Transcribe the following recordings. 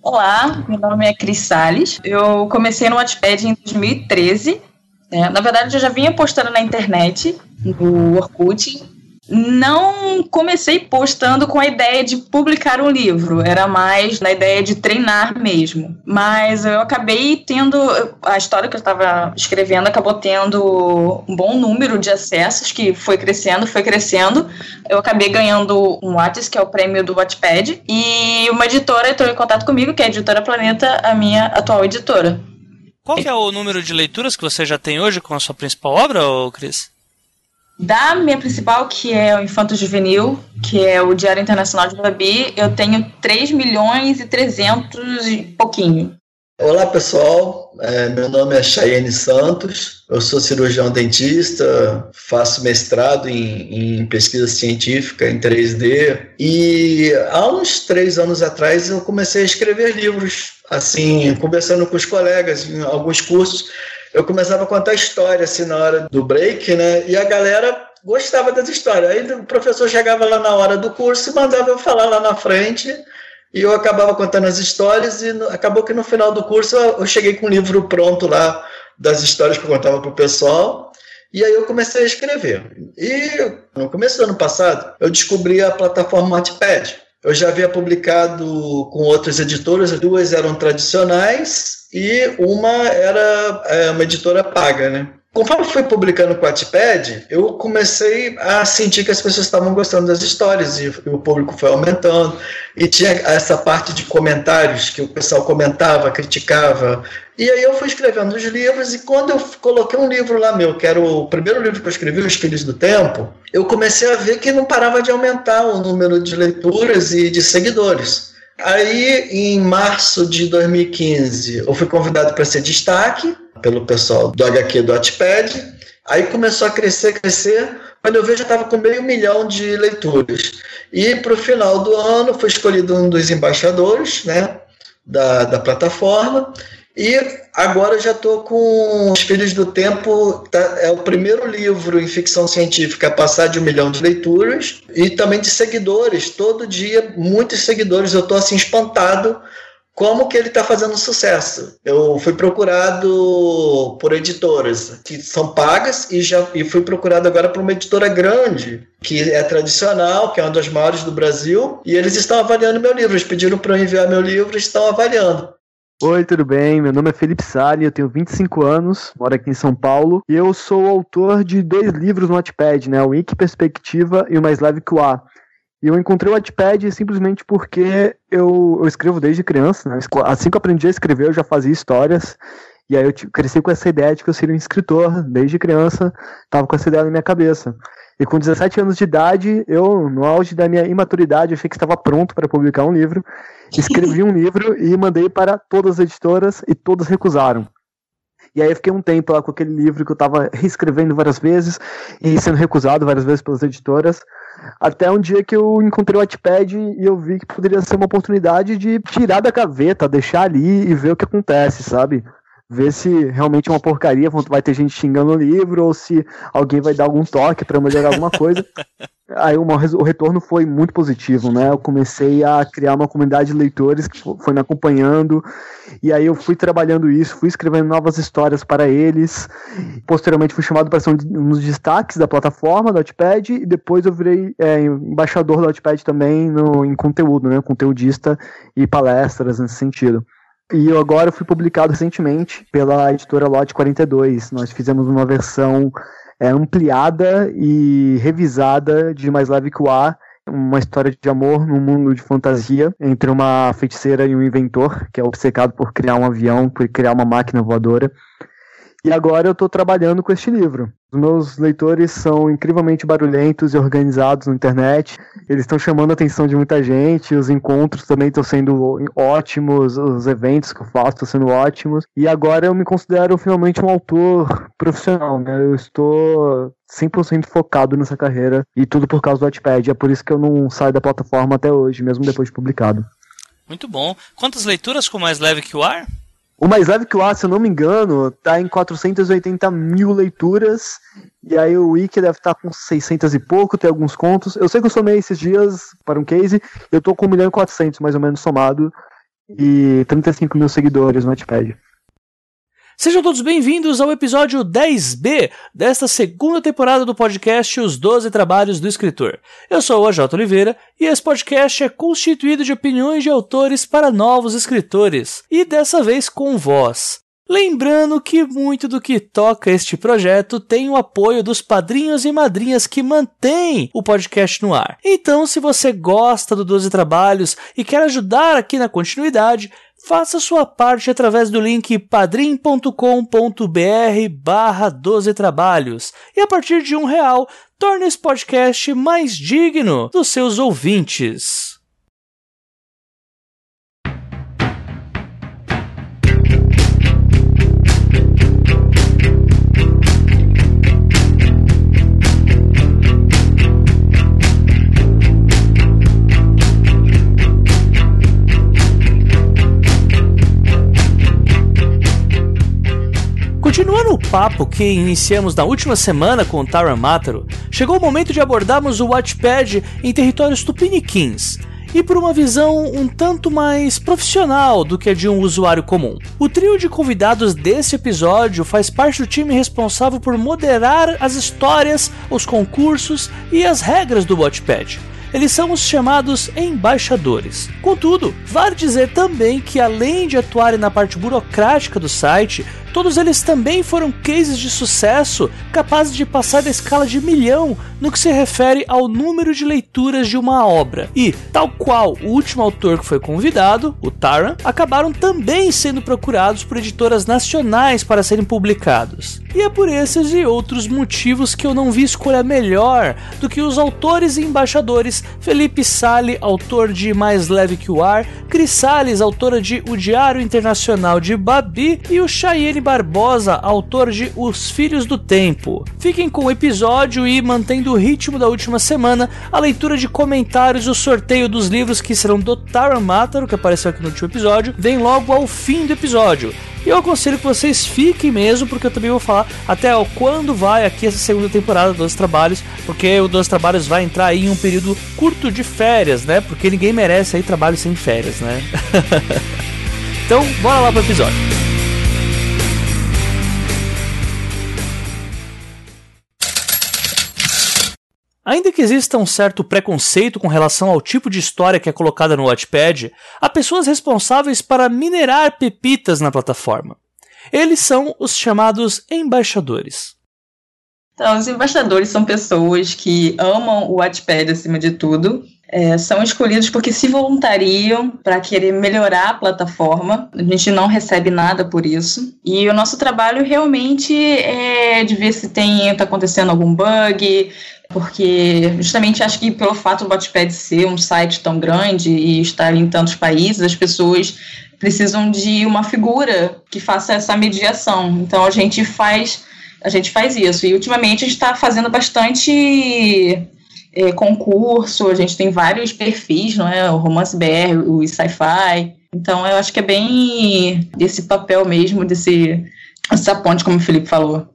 Olá, meu nome é Cris Salles. Eu comecei no Wattpad em 2013. É, na verdade, eu já vinha postando na internet, no Orkut, não comecei postando com a ideia de publicar um livro, era mais na ideia de treinar mesmo. Mas eu acabei tendo. A história que eu estava escrevendo acabou tendo um bom número de acessos, que foi crescendo, foi crescendo. Eu acabei ganhando um Whats, que é o prêmio do Wattpad, e uma editora entrou em contato comigo, que é a Editora Planeta, a minha atual editora. Qual é o número de leituras que você já tem hoje com a sua principal obra, Cris? Da minha principal, que é o Infanto Juvenil, que é o Diário Internacional de Babi, eu tenho 3 milhões e 300 e pouquinho. Olá pessoal, é, meu nome é Chayenne Santos, eu sou cirurgião dentista, faço mestrado em, em, pesquisa científica em 3D e há uns três anos atrás eu comecei a escrever livros, assim, conversando com os colegas em alguns cursos eu começava a contar história assim na hora do break, né? E a galera gostava das histórias. Aí o professor chegava lá na hora do curso e mandava eu falar lá na frente. E eu acabava contando as histórias e acabou que no final do curso eu cheguei com um livro pronto lá das histórias que eu contava para o pessoal. E aí eu comecei a escrever. E no começo do ano passado eu descobri a plataforma Wattpad. Eu já havia publicado com outras editoras, duas eram tradicionais e uma era é, uma editora paga, né? Conforme fui publicando o Wattpad, eu comecei a sentir que as pessoas estavam gostando das histórias e o público foi aumentando. E tinha essa parte de comentários que o pessoal comentava, criticava. E aí eu fui escrevendo os livros e quando eu coloquei um livro lá meu, que era o primeiro livro que eu escrevi, Os Filhos do Tempo, eu comecei a ver que não parava de aumentar o número de leituras e de seguidores. Aí, em março de 2015, eu fui convidado para ser destaque pelo pessoal do HQ do Wattpad. Aí começou a crescer, crescer. Quando eu vejo, já estava com meio milhão de leituras. E para o final do ano, foi escolhido um dos embaixadores né, da, da plataforma. E agora já estou com Os Filhos do Tempo, tá, é o primeiro livro em ficção científica a passar de um milhão de leituras e também de seguidores. Todo dia, muitos seguidores. Eu estou assim espantado como que ele está fazendo sucesso. Eu fui procurado por editoras que são pagas e já e fui procurado agora por uma editora grande que é tradicional, que é uma das maiores do Brasil, e eles estão avaliando meu livro. Eles pediram para eu enviar meu livro e estão avaliando. Oi, tudo bem? Meu nome é Felipe Sali, eu tenho 25 anos, moro aqui em São Paulo, e eu sou autor de dois livros no Wattpad, né? O Wiki Perspectiva e o Mais Leve que o A. E eu encontrei o Wattpad simplesmente porque eu, eu escrevo desde criança, né? Assim que eu aprendi a escrever, eu já fazia histórias, e aí eu cresci com essa ideia de que eu seria um escritor, desde criança, tava com essa ideia na minha cabeça. E com 17 anos de idade, eu, no auge da minha imaturidade, achei que estava pronto para publicar um livro. Escrevi um livro e mandei para todas as editoras e todas recusaram. E aí eu fiquei um tempo lá com aquele livro que eu estava reescrevendo várias vezes e sendo recusado várias vezes pelas editoras. Até um dia que eu encontrei o Wattpad e eu vi que poderia ser uma oportunidade de tirar da gaveta, deixar ali e ver o que acontece, sabe? Ver se realmente é uma porcaria, vai ter gente xingando o livro, ou se alguém vai dar algum toque para melhorar alguma coisa. Aí uma, o retorno foi muito positivo, né? Eu comecei a criar uma comunidade de leitores que foi me acompanhando, e aí eu fui trabalhando isso, fui escrevendo novas histórias para eles. Posteriormente fui chamado para ser um dos destaques da plataforma do Notepad, e depois eu virei é, embaixador do Notepad também no, em conteúdo, né? Conteudista e palestras nesse sentido. E agora fui publicado recentemente pela editora Lote 42. Nós fizemos uma versão é, ampliada e revisada de Mais Leve que o Ar, uma história de amor num mundo de fantasia entre uma feiticeira e um inventor, que é obcecado por criar um avião, por criar uma máquina voadora. E agora eu estou trabalhando com este livro. Os meus leitores são incrivelmente barulhentos e organizados na internet. Eles estão chamando a atenção de muita gente. Os encontros também estão sendo ótimos. Os eventos que eu faço estão sendo ótimos. E agora eu me considero finalmente um autor profissional. Né? Eu estou 100% focado nessa carreira. E tudo por causa do Wattpad. É por isso que eu não saio da plataforma até hoje, mesmo depois de publicado. Muito bom. Quantas leituras com mais leve que o ar? O mais leve que o A, se eu não me engano, tá em 480 mil leituras. E aí o Wiki deve estar tá com 600 e pouco, tem alguns contos. Eu sei que eu somei esses dias para um case, eu tô com 1 milhão e 400 mais ou menos somado. e 35 mil seguidores no Wattpad. Sejam todos bem-vindos ao episódio 10B desta segunda temporada do podcast Os 12 Trabalhos do Escritor. Eu sou o AJ Oliveira e esse podcast é constituído de opiniões de autores para novos escritores, e dessa vez com voz. Lembrando que muito do que toca este projeto tem o apoio dos padrinhos e madrinhas que mantêm o podcast no ar. Então, se você gosta do 12 Trabalhos e quer ajudar aqui na continuidade, Faça sua parte através do link padrim.com.br barra 12 trabalhos e a partir de um real torne esse podcast mais digno dos seus ouvintes. Continuando o papo que iniciamos na última semana com Tara Mataro, chegou o momento de abordarmos o Watchpad em territórios tupiniquins e por uma visão um tanto mais profissional do que a de um usuário comum. O trio de convidados desse episódio faz parte do time responsável por moderar as histórias, os concursos e as regras do Watchpad. Eles são os chamados embaixadores. Contudo, vale dizer também que além de atuarem na parte burocrática do site, Todos eles também foram cases de sucesso capazes de passar da escala de milhão no que se refere ao número de leituras de uma obra. E, tal qual o último autor que foi convidado, o Taran, acabaram também sendo procurados por editoras nacionais para serem publicados. E é por esses e outros motivos que eu não vi escolha melhor do que os autores e embaixadores Felipe Sale, autor de Mais Leve que o Ar, Cris Salles, autora de O Diário Internacional de Babi, e o Cheyenne Barbosa, autor de Os Filhos do Tempo. Fiquem com o episódio e mantendo o ritmo da última semana, a leitura de comentários e o sorteio dos livros que serão do Taran Mataro, que apareceu aqui no último episódio, vem logo ao fim do episódio. E eu aconselho que vocês fiquem mesmo, porque eu também vou falar até quando vai aqui essa segunda temporada dos Trabalhos, porque o Dois Trabalhos vai entrar aí em um período curto de férias, né? Porque ninguém merece aí trabalho sem férias, né? então, bora lá pro episódio. Ainda que exista um certo preconceito com relação ao tipo de história que é colocada no Wattpad, há pessoas responsáveis para minerar pepitas na plataforma. Eles são os chamados embaixadores. Então, os embaixadores são pessoas que amam o Wattpad acima de tudo, é, são escolhidos porque se voluntariam para querer melhorar a plataforma. A gente não recebe nada por isso. E o nosso trabalho realmente é de ver se tem está acontecendo algum bug, porque justamente acho que pelo fato do Botpad ser um site tão grande e estar em tantos países, as pessoas precisam de uma figura que faça essa mediação. Então a gente faz a gente faz isso. E ultimamente a gente está fazendo bastante é, concurso, a gente tem vários perfis, não é? O Romance BR, o Sci-Fi. Então eu acho que é bem esse papel mesmo, desse essa ponte, como o Felipe falou.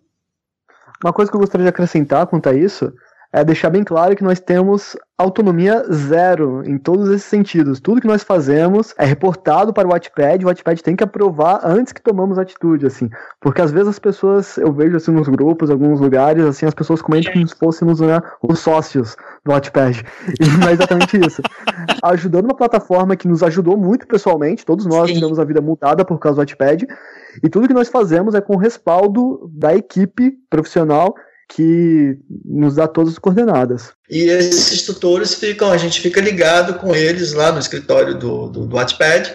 Uma coisa que eu gostaria de acrescentar quanto a isso é deixar bem claro que nós temos autonomia zero em todos esses sentidos. Tudo que nós fazemos é reportado para o Wattpad, o Wattpad tem que aprovar antes que tomamos atitude, assim. Porque às vezes as pessoas, eu vejo assim nos grupos, alguns lugares, assim, as pessoas comentam como se fôssemos né, os sócios do Wattpad. E não é exatamente isso. Ajudando uma plataforma que nos ajudou muito pessoalmente, todos nós Sim. tivemos a vida mudada por causa do Wattpad, e tudo que nós fazemos é com respaldo da equipe profissional que nos dá todas as coordenadas. E esses tutores ficam, a gente fica ligado com eles lá no escritório do, do, do Wattpad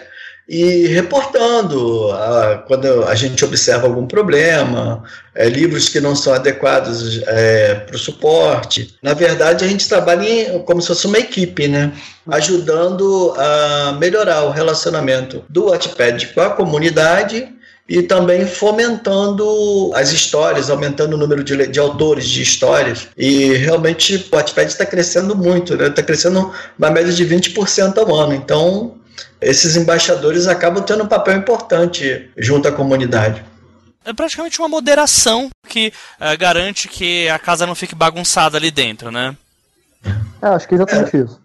e reportando a, quando a gente observa algum problema, é, livros que não são adequados é, para o suporte. Na verdade, a gente trabalha em, como se fosse uma equipe, né? ajudando a melhorar o relacionamento do Wattpad com a comunidade e também fomentando as histórias, aumentando o número de, de autores de histórias. E realmente o Wattpad está crescendo muito, está né? Tá crescendo uma média de 20% ao ano. Então, esses embaixadores acabam tendo um papel importante junto à comunidade. É praticamente uma moderação que uh, garante que a casa não fique bagunçada ali dentro, né? É, acho que é exatamente é. isso.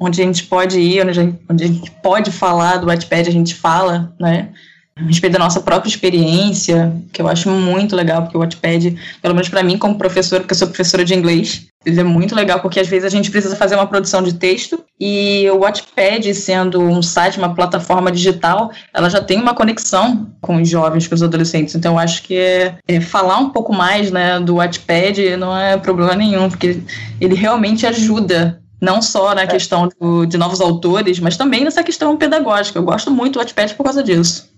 onde a gente pode ir, onde a gente, onde a gente pode falar do Wattpad, a gente fala, né? A respeito da nossa própria experiência, que eu acho muito legal, porque o Wattpad, pelo menos para mim como professora, porque eu sou professora de inglês, ele é muito legal porque às vezes a gente precisa fazer uma produção de texto e o Wattpad, sendo um site, uma plataforma digital, ela já tem uma conexão com os jovens, com os adolescentes. Então eu acho que é, é falar um pouco mais né, do Wattpad não é problema nenhum, porque ele realmente ajuda não só na questão do, de novos autores, mas também nessa questão pedagógica. Eu gosto muito do Wattpad por causa disso.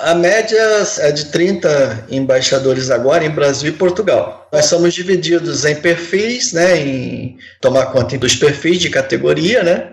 A média é de 30 embaixadores agora em Brasil e Portugal. Nós somos divididos em perfis, né, em tomar conta dos perfis de categoria, né,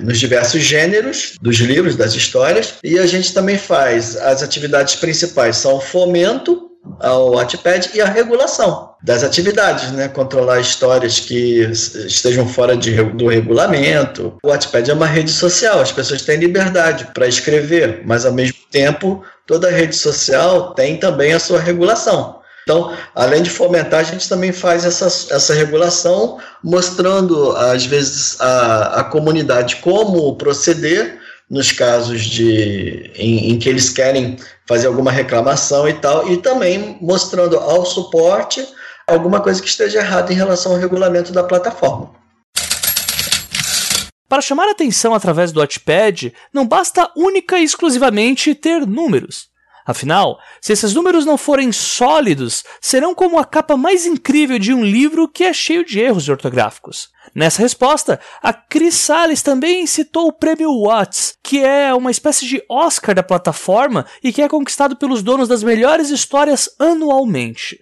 nos diversos gêneros dos livros, das histórias, e a gente também faz as atividades principais são fomento ao Wattpad e a regulação das atividades, né? Controlar histórias que estejam fora de, do regulamento. O Wattpad é uma rede social, as pessoas têm liberdade para escrever, mas ao mesmo tempo toda rede social tem também a sua regulação. Então, além de fomentar, a gente também faz essa, essa regulação, mostrando, às vezes, a, a comunidade como proceder nos casos de em, em, que eles querem fazer alguma reclamação e tal, e também mostrando ao suporte alguma coisa que esteja errada em relação ao regulamento da plataforma. Para chamar atenção através do Watchpad, não basta única e exclusivamente ter números. Afinal, se esses números não forem sólidos, serão como a capa mais incrível de um livro que é cheio de erros ortográficos. Nessa resposta, a Chris Salles também citou o prêmio Watts, que é uma espécie de Oscar da plataforma e que é conquistado pelos donos das melhores histórias anualmente.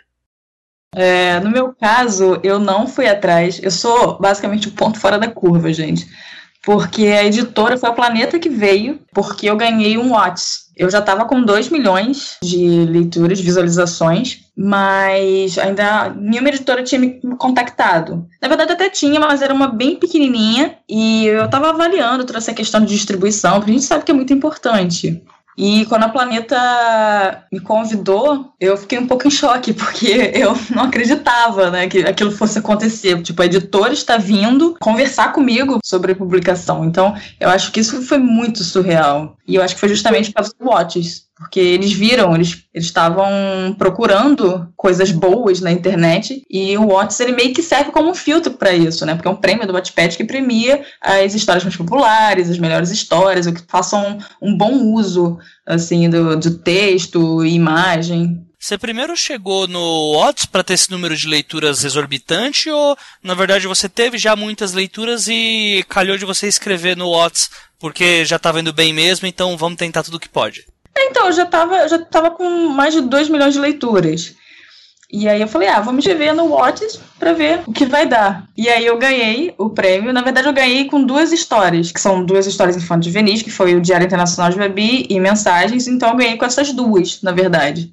É, no meu caso, eu não fui atrás. Eu sou basicamente o ponto fora da curva, gente porque a editora foi a Planeta que veio, porque eu ganhei um Watts. Eu já estava com 2 milhões de leituras, visualizações, mas ainda nenhuma editora tinha me contactado. Na verdade, até tinha, mas era uma bem pequenininha, e eu estava avaliando toda essa questão de distribuição, porque a gente sabe que é muito importante. E quando a Planeta me convidou, eu fiquei um pouco em choque, porque eu não acreditava né, que aquilo fosse acontecer. Tipo, a editora está vindo conversar comigo sobre a publicação. Então, eu acho que isso foi muito surreal. E eu acho que foi justamente causa do Watches porque eles viram, eles estavam procurando coisas boas na internet e o Watts ele meio que serve como um filtro para isso, né? Porque é um prêmio do Wattpad que premia as histórias mais populares, as melhores histórias, o que façam um bom uso assim do, do texto e imagem. Você primeiro chegou no Watts para ter esse número de leituras exorbitante ou na verdade você teve já muitas leituras e calhou de você escrever no Watts porque já estava indo bem mesmo, então vamos tentar tudo que pode? Então, eu já tava, já tava com mais de 2 milhões de leituras. E aí eu falei, ah, vamos ver no Watts para ver o que vai dar. E aí eu ganhei o prêmio. Na verdade, eu ganhei com duas histórias, que são duas histórias infantis juvenis, que foi o Diário Internacional de Babi e Mensagens. Então eu ganhei com essas duas, na verdade.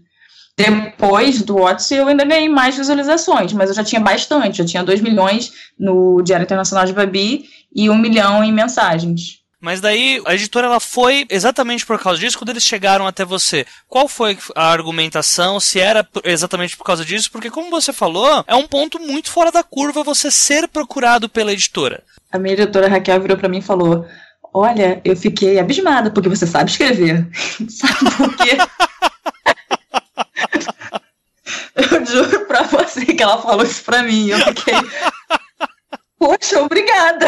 Depois do Watts eu ainda ganhei mais visualizações, mas eu já tinha bastante. Eu tinha 2 milhões no Diário Internacional de Babi e 1 um milhão em mensagens. Mas daí a editora ela foi exatamente por causa disso quando eles chegaram até você. Qual foi a argumentação? Se era exatamente por causa disso? Porque como você falou, é um ponto muito fora da curva você ser procurado pela editora. A minha editora Raquel virou para mim e falou: "Olha, eu fiquei abismada porque você sabe escrever". sabe por quê? eu juro pra você que ela falou isso pra mim. Eu fiquei Poxa, obrigada.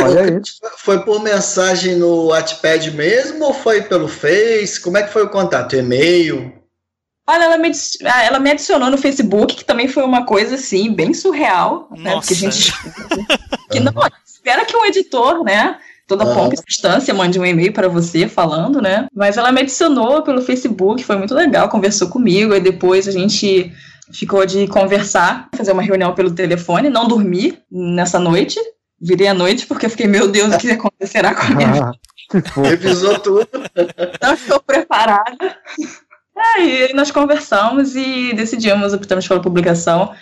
Olha aí. Foi por mensagem no Wattpad mesmo ou foi pelo Face? Como é que foi o contato? E-mail? Olha, ela me, ah, ela me adicionou no Facebook, que também foi uma coisa, assim, bem surreal. Nossa. Né? Porque a gente... que não, espera que um editor, né, toda uhum. pompa e substância, mande um e-mail para você falando, né? Mas ela me adicionou pelo Facebook, foi muito legal, conversou comigo, e depois a gente ficou de conversar, fazer uma reunião pelo telefone, não dormi nessa noite. Virei à noite porque eu fiquei, meu Deus, o que acontecerá com ele? Revisou tudo. Não estou preparada. Aí nós conversamos e decidimos, optamos pela publicação.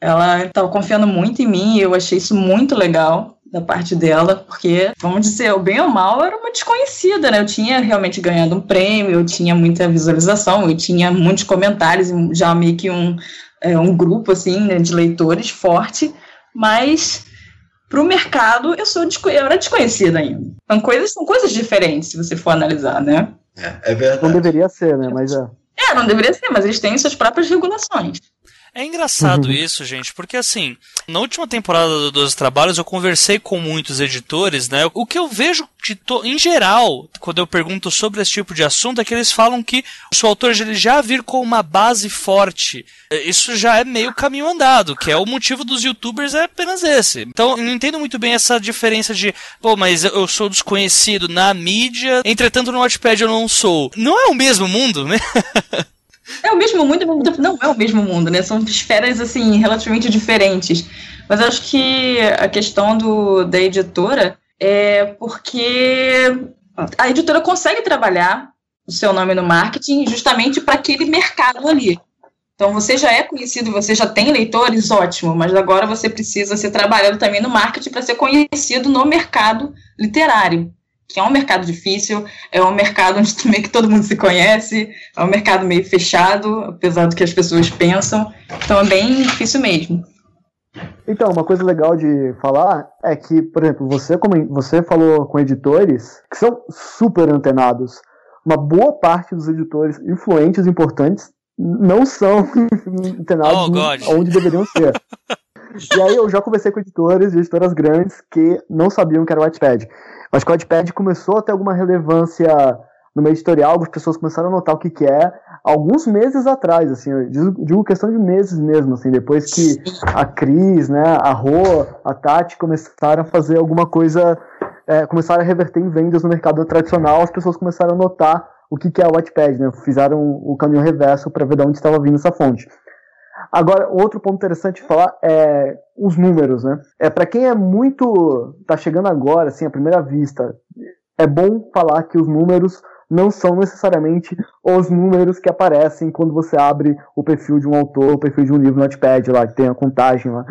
Ela estava confiando muito em mim e eu achei isso muito legal da parte dela, porque, vamos dizer, o bem ou mal era uma desconhecida, né? Eu tinha realmente ganhado um prêmio, eu tinha muita visualização, eu tinha muitos comentários, já meio que um, é, um grupo, assim, né, de leitores forte, mas para o mercado, eu, sou eu era desconhecida ainda. São coisas, são coisas diferentes, se você for analisar, né? É, é verdade. Não deveria ser, né? Mas é. É, não deveria ser, mas eles têm suas próprias regulações. É engraçado uhum. isso, gente, porque assim, na última temporada do 12 Trabalhos eu conversei com muitos editores, né? O que eu vejo de to... em geral, quando eu pergunto sobre esse tipo de assunto, é que eles falam que o seu autor ele já vir com uma base forte. Isso já é meio caminho andado, que é o motivo dos youtubers é apenas esse. Então, eu não entendo muito bem essa diferença de, pô, mas eu sou desconhecido na mídia, entretanto no Watchpad eu não sou. Não é o mesmo mundo, né? É o mesmo mundo, não é o mesmo mundo, né? São esferas, assim, relativamente diferentes. Mas acho que a questão do, da editora é porque a editora consegue trabalhar o seu nome no marketing justamente para aquele mercado ali. Então, você já é conhecido, você já tem leitores, ótimo, mas agora você precisa ser trabalhando também no marketing para ser conhecido no mercado literário que é um mercado difícil, é um mercado onde também que todo mundo se conhece, é um mercado meio fechado, apesar do que as pessoas pensam, então é bem difícil mesmo. Então, uma coisa legal de falar é que, por exemplo, você como você falou com editores que são super antenados. Uma boa parte dos editores influentes importantes não são antenados oh, onde deveriam ser. e aí eu já conversei com editores editoras grandes que não sabiam que era o Wattpad. Acho que o Wattpad começou a ter alguma relevância no meio editorial, algumas pessoas começaram a notar o que, que é alguns meses atrás, assim, eu digo questão de meses mesmo, assim, depois que a Cris, né, a Rô, a Tati começaram a fazer alguma coisa, é, começaram a reverter em vendas no mercado tradicional, as pessoas começaram a notar o que, que é o Wattpad, né, fizeram o caminho reverso para ver de onde estava vindo essa fonte. Agora, outro ponto interessante de falar é os números, né? É para quem é muito tá chegando agora, assim, à primeira vista, é bom falar que os números não são necessariamente os números que aparecem quando você abre o perfil de um autor, o perfil de um livro no Notepad lá, que tem a contagem lá.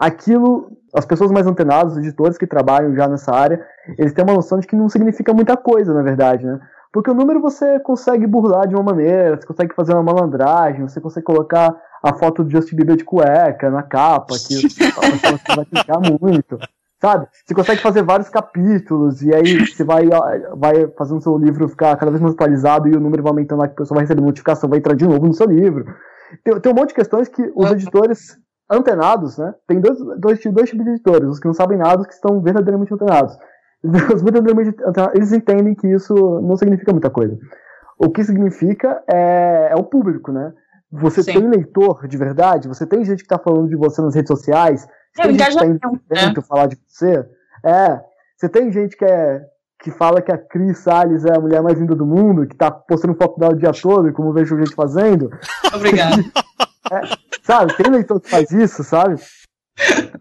Aquilo, as pessoas mais antenadas, os editores que trabalham já nessa área, eles têm uma noção de que não significa muita coisa, na verdade, né? Porque o número você consegue burlar de uma maneira, você consegue fazer uma malandragem, você consegue colocar a foto do Justin Bieber de cueca na capa, que você vai clicar muito. Sabe? Você consegue fazer vários capítulos, e aí você vai, vai fazendo seu livro ficar cada vez mais atualizado e o número vai aumentando lá que a pessoa vai receber notificação, vai entrar de novo no seu livro. Tem, tem um monte de questões que os editores antenados, né? Tem dois, dois, dois tipos de editores, os que não sabem nada, os que estão verdadeiramente antenados. Os verdadeiramente antenados, eles entendem que isso não significa muita coisa. O que significa é, é o público, né? Você Sim. tem leitor de verdade? Você tem gente que está falando de você nas redes sociais? Você é, tem gente que tá inventando né? falar de você? É. Você tem gente que é que fala que a Cris Salles é a mulher mais linda do mundo, que tá postando foto dela o dia todo, como vejo gente fazendo. Obrigado. É, sabe, tem leitor que faz isso, sabe?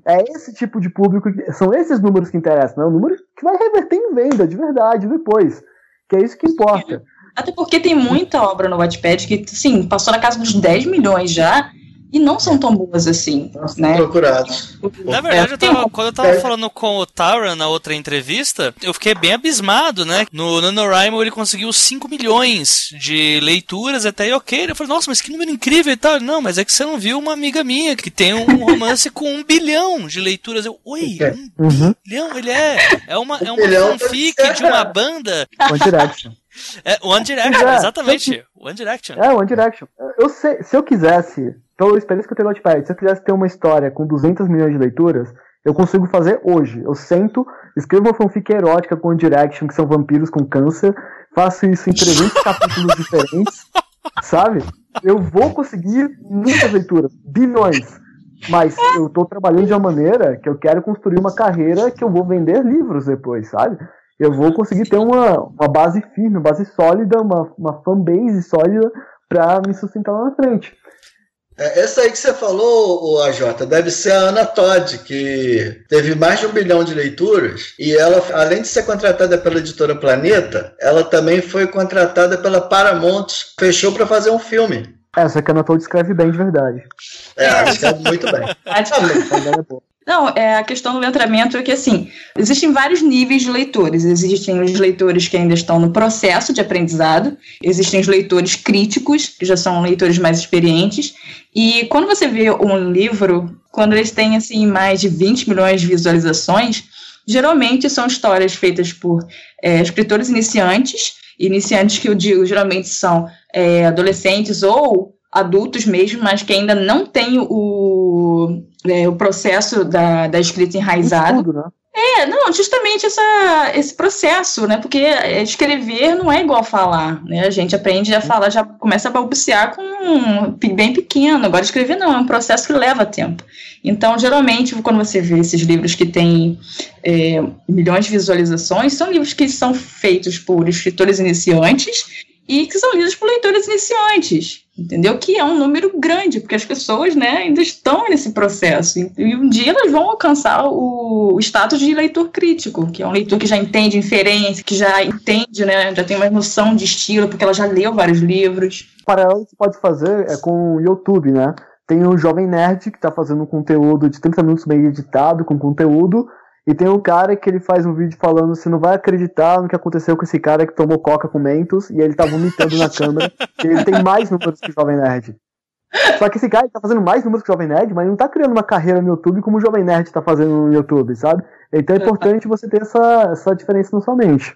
É esse tipo de público, que, são esses números que interessam, né? O número que vai reverter em venda, de verdade, depois. Que é isso que importa. Até porque tem muita obra no Wattpad que, sim, passou na casa dos 10 milhões já, e não são tão boas assim, né? Procurados. Na verdade, eu tava, quando eu tava falando com o Taran na outra entrevista, eu fiquei bem abismado, né? No NaNoWriMo ele conseguiu 5 milhões de leituras, até aí ok. Eu falei, nossa, mas que número incrível e tal. Não, mas é que você não viu uma amiga minha que tem um romance com um bilhão de leituras. Eu, oi, um uhum. bilhão? Ele é. É uma, é uma fanfic de uma banda. One Direction. É, One Direction, é, exatamente. One Direction. É, One Direction. Eu sei, se eu quisesse pela experiência que eu tenho no Notepad, se eu quisesse ter uma história com 200 milhões de leituras, eu consigo fazer hoje. Eu sento, escrevo uma fanfic erótica com One Direction, que são vampiros com câncer, faço isso em 300 capítulos diferentes, sabe? Eu vou conseguir muitas leituras, bilhões. Mas eu estou trabalhando de uma maneira que eu quero construir uma carreira que eu vou vender livros depois, sabe? Eu vou conseguir ter uma, uma base firme, uma base sólida, uma, uma fanbase sólida para me sustentar lá na frente. É, essa aí que você falou, o AJ, deve ser a Ana Todd, que teve mais de um bilhão de leituras, e ela, além de ser contratada pela editora Planeta, ela também foi contratada pela Paramount, fechou para fazer um filme. É, essa que a Ana Todd escreve bem de verdade. É, escreve muito bem. Não, é a questão do letramento é que assim, existem vários níveis de leitores. Existem os leitores que ainda estão no processo de aprendizado, existem os leitores críticos, que já são leitores mais experientes. E quando você vê um livro, quando eles têm assim mais de 20 milhões de visualizações, geralmente são histórias feitas por é, escritores iniciantes, iniciantes que eu digo geralmente são é, adolescentes ou adultos mesmo, mas que ainda não têm o, é, o processo da, da escrita enraizado. Estudo, né? É, não, justamente essa, esse processo, né? Porque escrever não é igual falar, né? A gente aprende a falar, já começa a balbuciar com um, bem pequeno. Agora escrever não, é um processo que leva tempo. Então, geralmente, quando você vê esses livros que têm é, milhões de visualizações, são livros que são feitos por escritores iniciantes e que são lidos por leitores iniciantes, entendeu? Que é um número grande, porque as pessoas né, ainda estão nesse processo. E um dia elas vão alcançar o, status de leitor crítico, que é um leitor que já entende inferência, que já entende, né, já tem uma noção de estilo, porque ela já leu vários livros. Paralelo que você pode fazer é com o YouTube, né? Tem o Jovem Nerd, que está fazendo um conteúdo de 30 minutos meio editado, com conteúdo, e tem um cara que ele faz um vídeo falando: você não vai acreditar no que aconteceu com esse cara que tomou coca com mentos e ele tá vomitando na câmera. E ele tem mais números que o Jovem Nerd. Só que esse cara tá fazendo mais números que o Jovem Nerd, mas não tá criando uma carreira no YouTube como o Jovem Nerd tá fazendo no YouTube, sabe? Então é importante você ter essa, essa diferença na sua mente.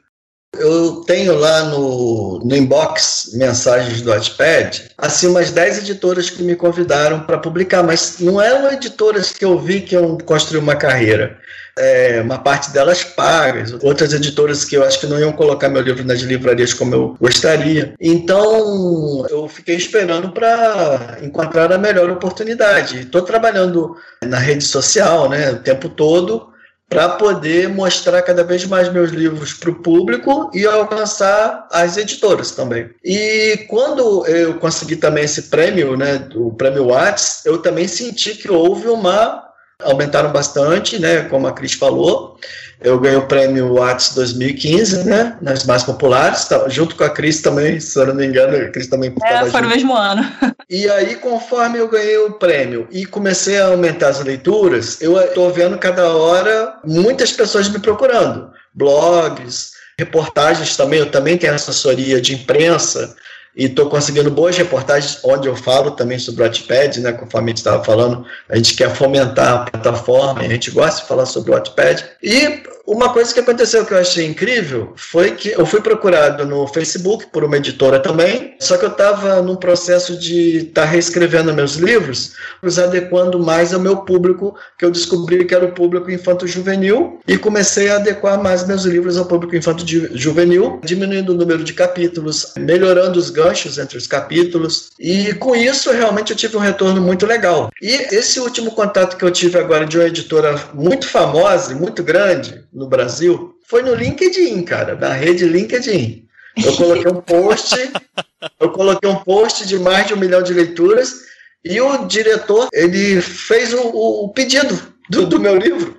Eu tenho lá no, no inbox mensagens do Wattpad, assim, umas 10 editoras que me convidaram para publicar, mas não eram editoras que eu vi que iam construir uma carreira é, uma parte delas pagas, outras editoras que eu acho que não iam colocar meu livro nas livrarias como eu gostaria. Então eu fiquei esperando para encontrar a melhor oportunidade. Estou trabalhando na rede social né, o tempo todo para poder mostrar cada vez mais meus livros para o público e alcançar as editoras também. E quando eu consegui também esse prêmio, né, o prêmio Watts, eu também senti que houve uma aumentaram bastante, né? Como a Cris falou. Eu ganhei o prêmio Watts 2015, né? Nas mais populares, tá, junto com a Cris também, se eu não me engano, a Cris também É, foi no mesmo ano. E aí, conforme eu ganhei o prêmio e comecei a aumentar as leituras, eu estou vendo cada hora muitas pessoas me procurando. Blogs, reportagens também, eu também tenho assessoria de imprensa, e estou conseguindo boas reportagens onde eu falo também sobre o Wattpad, né, conforme a gente estava falando, a gente quer fomentar a plataforma, a gente gosta de falar sobre o Wattpad. E uma coisa que aconteceu que eu achei incrível foi que eu fui procurado no Facebook por uma editora também, só que eu estava num processo de estar tá reescrevendo meus livros, os adequando mais ao meu público, que eu descobri que era o público infanto-juvenil, e comecei a adequar mais meus livros ao público infanto-juvenil, diminuindo o número de capítulos, melhorando os ganchos entre os capítulos, e com isso realmente eu tive um retorno muito legal. E esse último contato que eu tive agora de uma editora muito famosa e muito grande, no Brasil foi no LinkedIn, cara, da rede LinkedIn. Eu coloquei um post, eu coloquei um post de mais de um milhão de leituras e o diretor ele fez o, o pedido do, do, meu livro.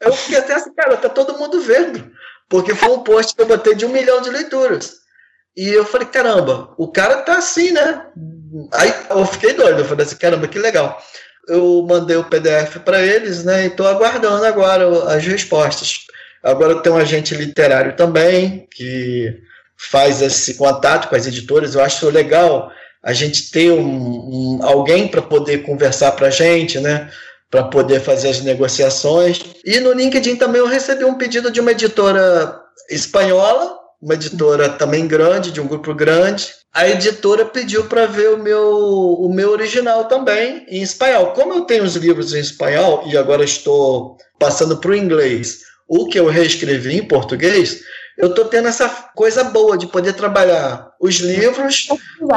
Eu fiquei até assim, cara, tá todo mundo vendo, porque foi um post que eu botei de um milhão de leituras. E eu falei, caramba, o cara tá assim, né? Aí eu fiquei doido, eu falei assim, caramba, que legal. Eu mandei o PDF para eles, né? E estou aguardando agora as respostas. Agora tem um agente literário também, que faz esse contato com as editoras. Eu acho legal a gente ter um, um alguém para poder conversar para a gente, né? Para poder fazer as negociações. E no LinkedIn também eu recebi um pedido de uma editora espanhola, uma editora também grande, de um grupo grande. A editora pediu para ver o meu, o meu original também em espanhol. Como eu tenho os livros em espanhol e agora estou passando para o inglês o que eu reescrevi em português, eu estou tendo essa coisa boa de poder trabalhar os livros,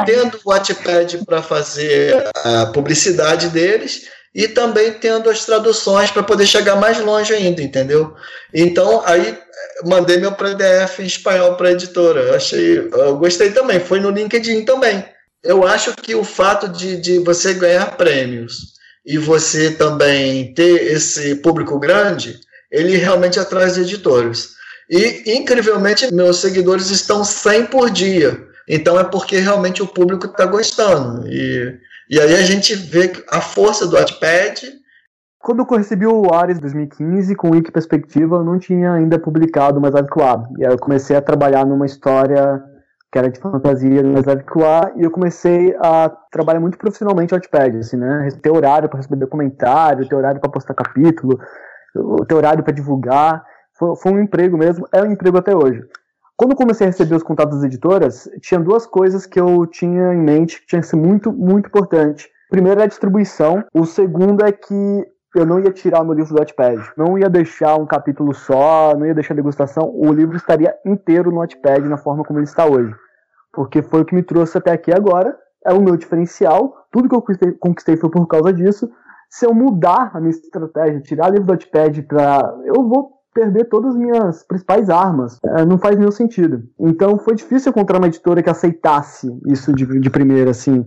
tendo o Wattpad para fazer a publicidade deles e também tendo as traduções para poder chegar mais longe ainda, entendeu? Então, aí mandei meu PDF em espanhol para a editora. Eu achei, eu gostei também, foi no LinkedIn também. Eu acho que o fato de, de você ganhar prêmios e você também ter esse público grande ele realmente atrás de editores. E, incrivelmente, meus seguidores estão 100 por dia. Então é porque realmente o público está gostando. E, e aí a gente vê a força do Wattpad Quando eu recebi o Ares 2015, com o Wiki Perspectiva, eu não tinha ainda publicado mais QA. E aí eu comecei a trabalhar numa história que era de fantasia no QA, e eu comecei a trabalhar muito profissionalmente no Wattpad, assim, né? Ter horário para receber comentário, ter horário para postar capítulo, ter horário para divulgar. Foi, foi um emprego mesmo, é um emprego até hoje. Quando eu comecei a receber os contatos das editoras, tinha duas coisas que eu tinha em mente que tinha que ser muito, muito importante. primeiro é a distribuição, o segundo é que eu não ia tirar o meu livro do Notepad. Não ia deixar um capítulo só, não ia deixar degustação. O livro estaria inteiro no Notepad na forma como ele está hoje. Porque foi o que me trouxe até aqui agora. É o meu diferencial. Tudo que eu conquistei foi por causa disso. Se eu mudar a minha estratégia, tirar livro do Notepad para. Eu vou perder todas as minhas principais armas. É, não faz nenhum sentido. Então foi difícil encontrar uma editora que aceitasse isso de, de primeira, assim.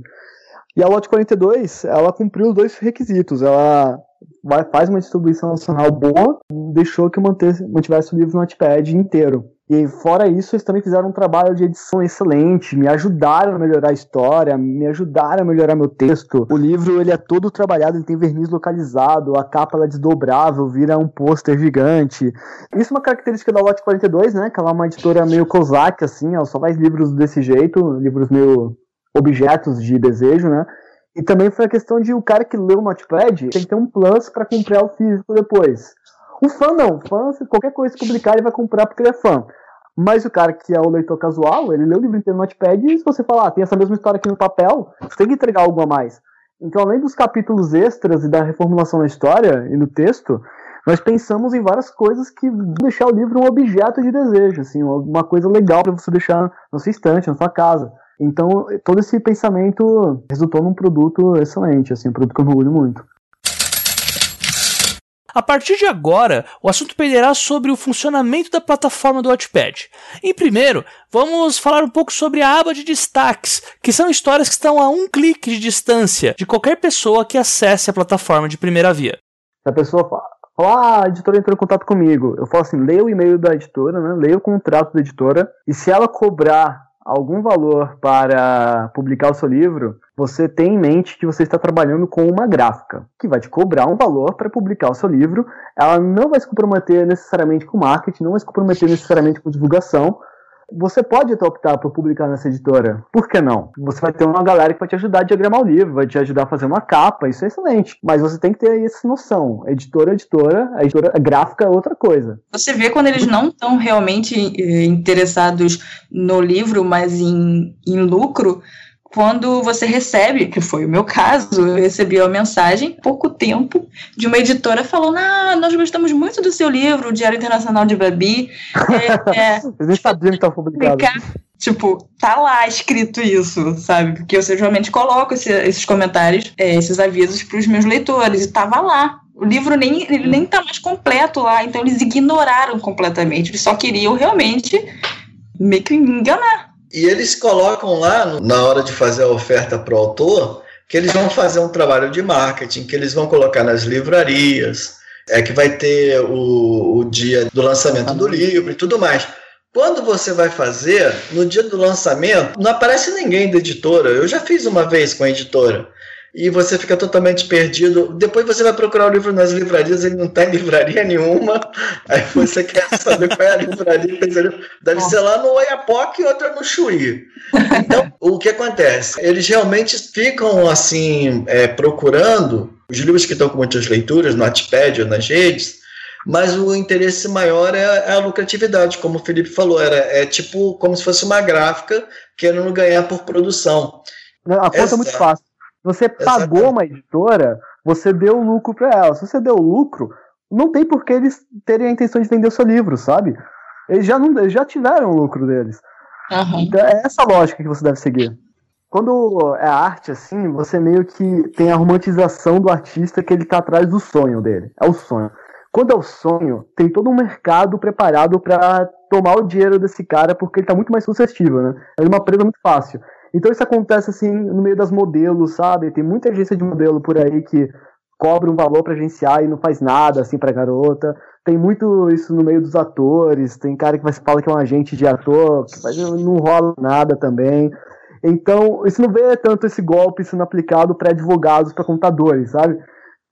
E a Lot 42, ela cumpriu os dois requisitos. Ela vai, faz uma distribuição nacional boa, deixou que eu mantivesse o livro no Notepad inteiro. E fora isso, eles também fizeram um trabalho de edição excelente, me ajudaram a melhorar a história, me ajudaram a melhorar meu texto. O livro ele é todo trabalhado, ele tem verniz localizado, a capa ela é desdobrável, vira um pôster gigante. Isso é uma característica da Lot 42, né? Que ela é uma editora meio cosaque, assim, ela só faz livros desse jeito, livros meio objetos de desejo, né? E também foi a questão de o cara que leu o Notepad tem que ter um plus para comprar o físico depois. O fã não, o fã, qualquer coisa que publicar, ele vai comprar porque ele é fã. Mas o cara que é o leitor casual, ele lê o livro inteiro no Notepad e se você falar, ah, tem essa mesma história aqui no papel, você tem que entregar algo a mais. Então, além dos capítulos extras e da reformulação da história e no texto, nós pensamos em várias coisas que deixar o livro um objeto de desejo, assim, uma coisa legal para você deixar na sua estante, na sua casa. Então, todo esse pensamento resultou num produto excelente, assim, um produto que eu me orgulho muito. A partir de agora, o assunto penderá sobre o funcionamento da plataforma do Wattpad. Em primeiro, vamos falar um pouco sobre a aba de destaques, que são histórias que estão a um clique de distância de qualquer pessoa que acesse a plataforma de primeira via. Se a pessoa fala, ah, a editora entrou em contato comigo, eu falo assim, leia o e-mail da editora, né, leia o contrato da editora, e se ela cobrar algum valor para publicar o seu livro, você tem em mente que você está trabalhando com uma gráfica que vai te cobrar um valor para publicar o seu livro. Ela não vai se comprometer necessariamente com marketing, não vai se comprometer necessariamente com divulgação, você pode optar por publicar nessa editora. Por que não? Você vai ter uma galera que vai te ajudar a diagramar o livro, vai te ajudar a fazer uma capa, isso é excelente. Mas você tem que ter essa noção. Editora, editora, a editora a gráfica é outra coisa. Você vê quando eles não estão realmente eh, interessados no livro, mas em, em lucro, quando você recebe, que foi o meu caso, eu recebi uma mensagem, pouco tempo, de uma editora falando: Ah, nós gostamos muito do seu livro, o Diário Internacional de Babi. É, é, Vocês nem sabiam que estava publicado. Tipo, tá lá escrito isso, sabe? Porque eu realmente coloco esse, esses comentários, é, esses avisos para os meus leitores, e tava lá. O livro nem, ele nem tá mais completo lá, então eles ignoraram completamente. Eles só queriam realmente meio que enganar. E eles colocam lá, na hora de fazer a oferta para o autor, que eles vão fazer um trabalho de marketing, que eles vão colocar nas livrarias, é que vai ter o, o dia do lançamento do livro e tudo mais. Quando você vai fazer, no dia do lançamento, não aparece ninguém da editora. Eu já fiz uma vez com a editora e você fica totalmente perdido. Depois você vai procurar o livro nas livrarias, ele não está em livraria nenhuma. Aí você quer saber qual é a livraria que tem Deve ser lá no Oiapoque e outra no Chuí. Então, o que acontece? Eles realmente ficam assim, é, procurando os livros que estão com muitas leituras, no Wattpad ou nas redes, mas o interesse maior é, é a lucratividade, como o Felipe falou, era, é tipo como se fosse uma gráfica querendo ganhar por produção. A conta Essa... é muito fácil você pagou uma editora, você deu lucro para ela. Se você deu lucro, não tem por que eles terem a intenção de vender o seu livro, sabe? Eles já, não, eles já tiveram o lucro deles. Uhum. Então é essa lógica que você deve seguir. Quando é arte, assim, você meio que tem a romantização do artista que ele tá atrás do sonho dele. É o sonho. Quando é o sonho, tem todo um mercado preparado para tomar o dinheiro desse cara porque ele tá muito mais suscetível, né? É uma presa muito fácil. Então isso acontece assim no meio das modelos, sabe? Tem muita agência de modelo por aí que cobra um valor para agenciar e não faz nada assim para garota. Tem muito isso no meio dos atores. Tem cara que fala que é um agente de ator, mas não rola nada também. Então, isso não vê tanto esse golpe sendo aplicado para advogados, para contadores, sabe?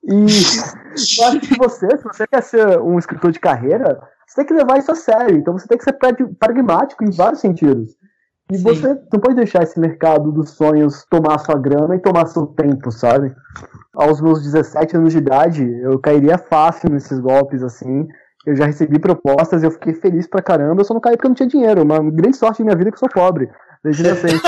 E eu acho que você, se você quer ser um escritor de carreira, você tem que levar isso a sério. Então você tem que ser pragmático em vários sentidos. E Sim. você não pode deixar esse mercado dos sonhos tomar sua grana e tomar seu tempo, sabe? Aos meus 17 anos de idade, eu cairia fácil nesses golpes assim. Eu já recebi propostas, eu fiquei feliz pra caramba, eu só não caí porque eu não tinha dinheiro. Uma grande sorte da minha vida é que eu sou pobre, desde inocente.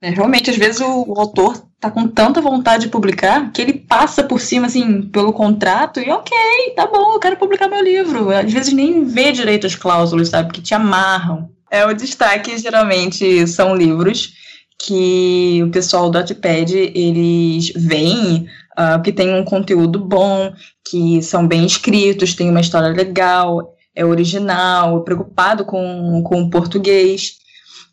É, realmente, às vezes o, o, autor tá com tanta vontade de publicar que ele passa por cima, assim, pelo contrato e ok, tá bom, eu quero publicar meu livro. Às vezes nem vê direito as cláusulas, sabe? Que te amarram. É, o destaque geralmente são livros que o pessoal do Wattpad, eles veem uh, que tem um conteúdo bom, que são bem escritos, tem uma história legal, é original, é preocupado com, com o português.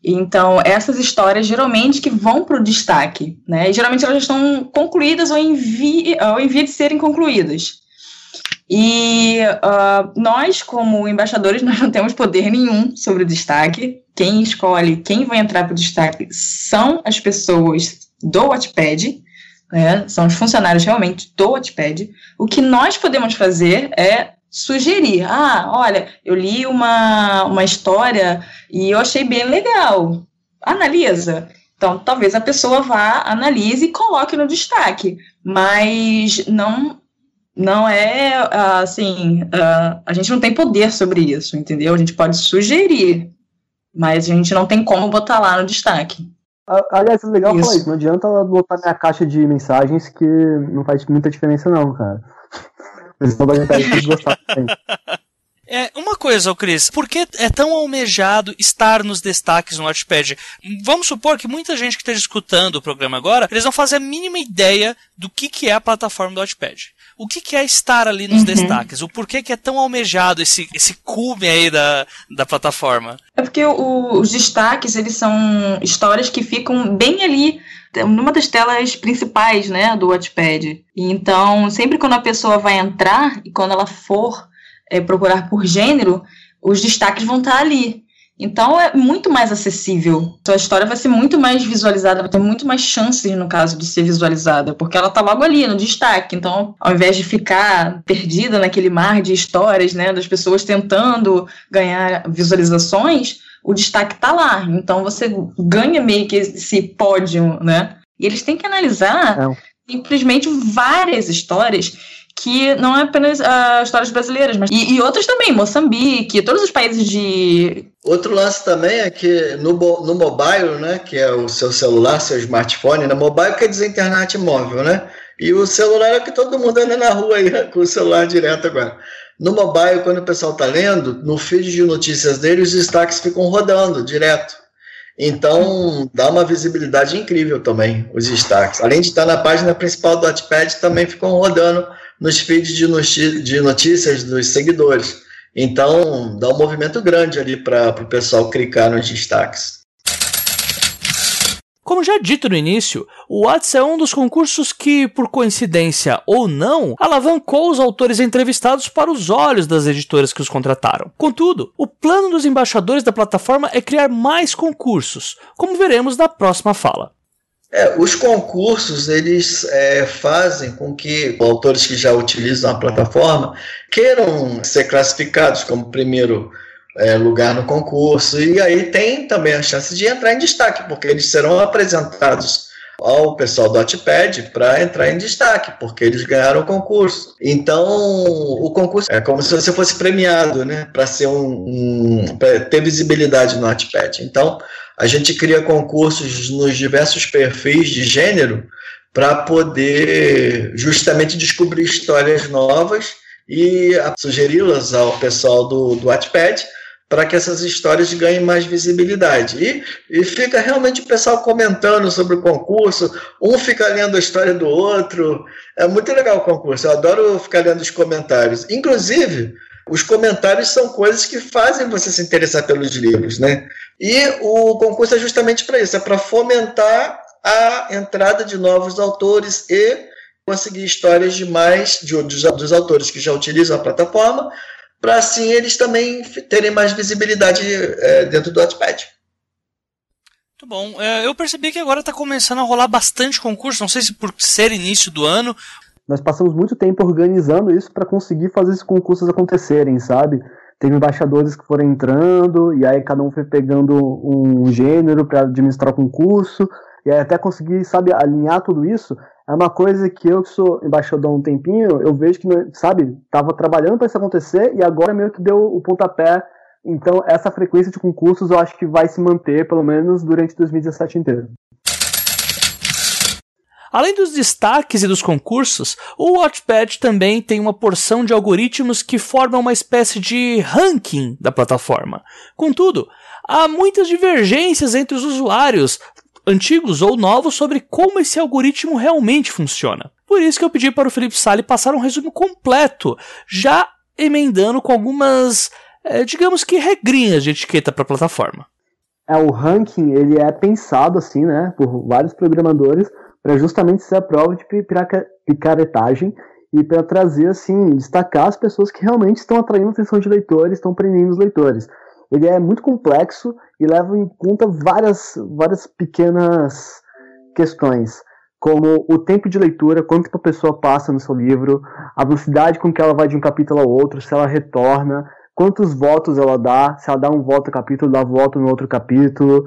Então, essas histórias geralmente que vão para o destaque, né? E geralmente elas estão concluídas ou em, ou em via de serem concluídas. E uh, nós, como embaixadores, nós não temos poder nenhum sobre o destaque. Quem escolhe quem vai entrar para o destaque são as pessoas do Wattpad, né? são os funcionários realmente do Wattpad. O que nós podemos fazer é sugerir. Ah, olha, eu li uma, uma história e eu achei bem legal. Analisa. Então, talvez a pessoa vá, analise e coloque no destaque. Mas não não é assim, a gente não tem poder sobre isso, entendeu? A gente pode sugerir, mas a gente não tem como botar lá no destaque. Aliás, é legal isso. falar isso, não adianta botar minha caixa de mensagens que não faz muita diferença não, cara. Eles estão gostar É, uma coisa, Cris, por que é tão almejado estar nos destaques no Watchpad? Vamos supor que muita gente que esteja escutando o programa agora, eles não fazem a mínima ideia do que, que é a plataforma do Watchpad. O que, que é estar ali nos uhum. destaques? O porquê que é tão almejado esse, esse cume aí da, da plataforma? É porque o, os destaques, eles são histórias que ficam bem ali numa das telas principais, né, do Wattpad. Então, sempre quando a pessoa vai entrar e quando ela for é, procurar por gênero, os destaques vão estar ali. Então é muito mais acessível. Sua história vai ser muito mais visualizada, vai ter muito mais chances, no caso, de ser visualizada, porque ela tá logo ali, no destaque. Então, ao invés de ficar perdida naquele mar de histórias, né, das pessoas tentando ganhar visualizações, o destaque tá lá. Então você ganha meio que esse pódio, né? E eles têm que analisar é. simplesmente várias histórias que não é apenas uh, histórias brasileiras, mas e, e outras também, Moçambique, todos os países de. Outro lance também é que no, no mobile, né, que é o seu celular, seu smartphone, na né, mobile quer dizer internet móvel, né? E o celular é que todo mundo anda na rua aí com o celular direto agora. No mobile, quando o pessoal está lendo, no feed de notícias dele, os destaques ficam rodando direto. Então, dá uma visibilidade incrível também, os destaques. Além de estar na página principal do Wattpad, também ficam rodando nos feeds de notícias dos seguidores. Então, dá um movimento grande ali para o pessoal clicar nos destaques. Como já dito no início, o Whats é um dos concursos que, por coincidência ou não, alavancou os autores entrevistados para os olhos das editoras que os contrataram. Contudo, o plano dos embaixadores da plataforma é criar mais concursos, como veremos na próxima fala. É, os concursos eles é, fazem com que autores que já utilizam a plataforma queiram ser classificados como primeiro é, lugar no concurso e aí tem também a chance de entrar em destaque porque eles serão apresentados ao pessoal do Hotpad para entrar em destaque, porque eles ganharam o concurso. Então, o concurso é como se você fosse premiado, né, para ser um, um ter visibilidade no Hotpad. Então, a gente cria concursos nos diversos perfis de gênero para poder justamente descobrir histórias novas e sugeri-las ao pessoal do, do Wattpad para que essas histórias ganhem mais visibilidade. E, e fica realmente o pessoal comentando sobre o concurso, um fica lendo a história do outro. É muito legal o concurso, eu adoro ficar lendo os comentários. Inclusive, os comentários são coisas que fazem você se interessar pelos livros, né? E o concurso é justamente para isso, é para fomentar a entrada de novos autores e conseguir histórias de mais de, dos, dos autores que já utilizam a plataforma, para assim eles também terem mais visibilidade é, dentro do Wattpad. Muito bom. É, eu percebi que agora está começando a rolar bastante concurso, não sei se por ser início do ano. Nós passamos muito tempo organizando isso para conseguir fazer esses concursos acontecerem, sabe? Teve embaixadores que foram entrando, e aí cada um foi pegando um gênero para administrar o concurso, e aí até conseguir, sabe, alinhar tudo isso. É uma coisa que eu, que sou embaixador há um tempinho, eu vejo que, sabe, estava trabalhando para isso acontecer, e agora meio que deu o pontapé então, essa frequência de concursos eu acho que vai se manter, pelo menos, durante 2017 inteiro. Além dos destaques e dos concursos, o Watchpad também tem uma porção de algoritmos que formam uma espécie de ranking da plataforma. Contudo, há muitas divergências entre os usuários, antigos ou novos, sobre como esse algoritmo realmente funciona. Por isso que eu pedi para o Felipe Sali passar um resumo completo, já emendando com algumas é, digamos que regrinhas de etiqueta para a plataforma. É, o ranking ele é pensado assim, né, por vários programadores para justamente ser a prova de picaretagem e para trazer assim, destacar as pessoas que realmente estão atraindo a atenção de leitores, estão prendendo os leitores. Ele é muito complexo e leva em conta várias, várias pequenas questões, como o tempo de leitura, quanto tempo a pessoa passa no seu livro, a velocidade com que ela vai de um capítulo ao outro, se ela retorna, quantos votos ela dá, se ela dá um voto no capítulo, dá voto no outro capítulo,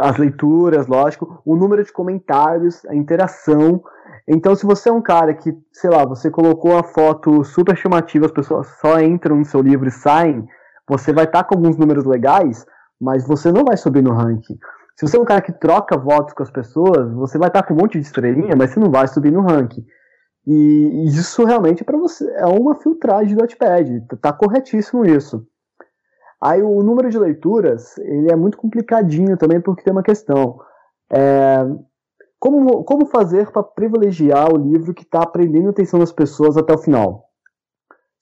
as leituras, lógico, o número de comentários, a interação. Então, se você é um cara que, sei lá, você colocou a foto super chamativa, as pessoas só entram no seu livro e saem, você vai estar tá com alguns números legais, mas você não vai subir no ranking. Se você é um cara que troca votos com as pessoas, você vai estar tá com um monte de estrelinha, mas você não vai subir no ranking. E isso realmente para você é uma filtragem do Wattpad, tá corretíssimo isso. Aí o número de leituras ele é muito complicadinho também porque tem uma questão. É, como, como fazer para privilegiar o livro que está prendendo a atenção das pessoas até o final?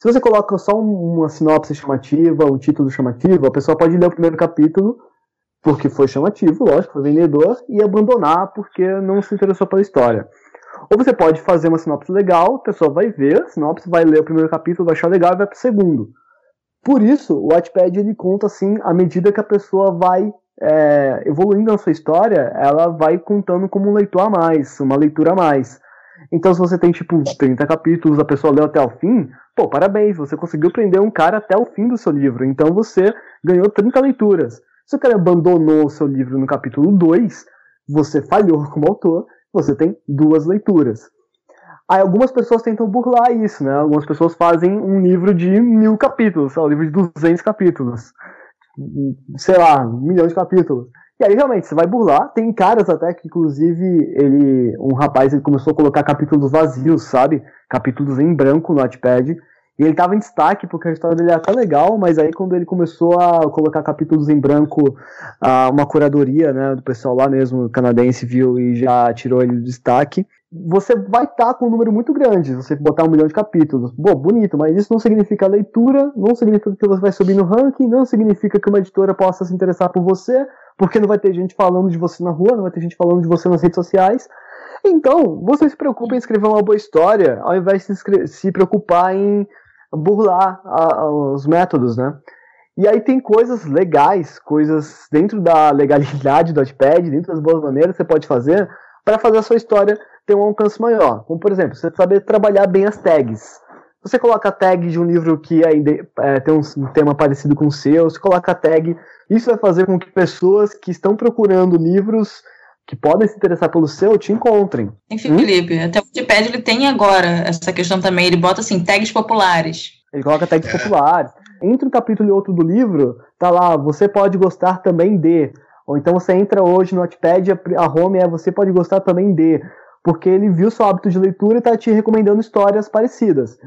Se você coloca só uma sinopse chamativa, um título chamativo, a pessoa pode ler o primeiro capítulo porque foi chamativo, lógico, foi vendedor, e abandonar porque não se interessou pela história. Ou você pode fazer uma sinopse legal, a pessoa vai ver a sinopse, vai ler o primeiro capítulo, vai achar legal e vai pro segundo. Por isso, o Wattpad ele conta assim, à medida que a pessoa vai é, evoluindo na sua história, ela vai contando como um leitor a mais, uma leitura a mais. Então, se você tem tipo 30 capítulos, a pessoa leu até o fim, pô, parabéns, você conseguiu prender um cara até o fim do seu livro. Então, você ganhou 30 leituras. Se o cara abandonou o seu livro no capítulo 2, você falhou como autor você tem duas leituras. Aí algumas pessoas tentam burlar isso, né? Algumas pessoas fazem um livro de mil capítulos, um livro de 200 capítulos, sei lá, um milhão de capítulos. E aí realmente você vai burlar. Tem caras até que, inclusive, ele, um rapaz, ele começou a colocar capítulos vazios, sabe? Capítulos em branco no Notepad. E ele estava em destaque porque a história dele era até legal, mas aí quando ele começou a colocar capítulos em branco, uma curadoria né, do pessoal lá mesmo, canadense, viu e já tirou ele do destaque. Você vai estar tá com um número muito grande, você botar um milhão de capítulos. Bom, bonito, mas isso não significa leitura, não significa que você vai subir no ranking, não significa que uma editora possa se interessar por você, porque não vai ter gente falando de você na rua, não vai ter gente falando de você nas redes sociais. Então, você se preocupa em escrever uma boa história, ao invés de se preocupar em burlar a, os métodos, né? E aí tem coisas legais, coisas dentro da legalidade do Notepad, dentro das boas maneiras que você pode fazer para fazer a sua história ter um alcance maior. Como, por exemplo, você saber trabalhar bem as tags. Você coloca a tag de um livro que ainda é, tem um tema parecido com o seu, você coloca a tag. Isso vai fazer com que pessoas que estão procurando livros que podem se interessar pelo seu te encontrem. Enfim, hum? Felipe, até o Wikipedia ele tem agora essa questão também, ele bota assim, tags populares. Ele coloca tags é. populares. Entre um capítulo e outro do livro, tá lá, você pode gostar também de. Ou então você entra hoje no Notepad, a home é você pode gostar também de. Porque ele viu seu hábito de leitura e está te recomendando histórias parecidas.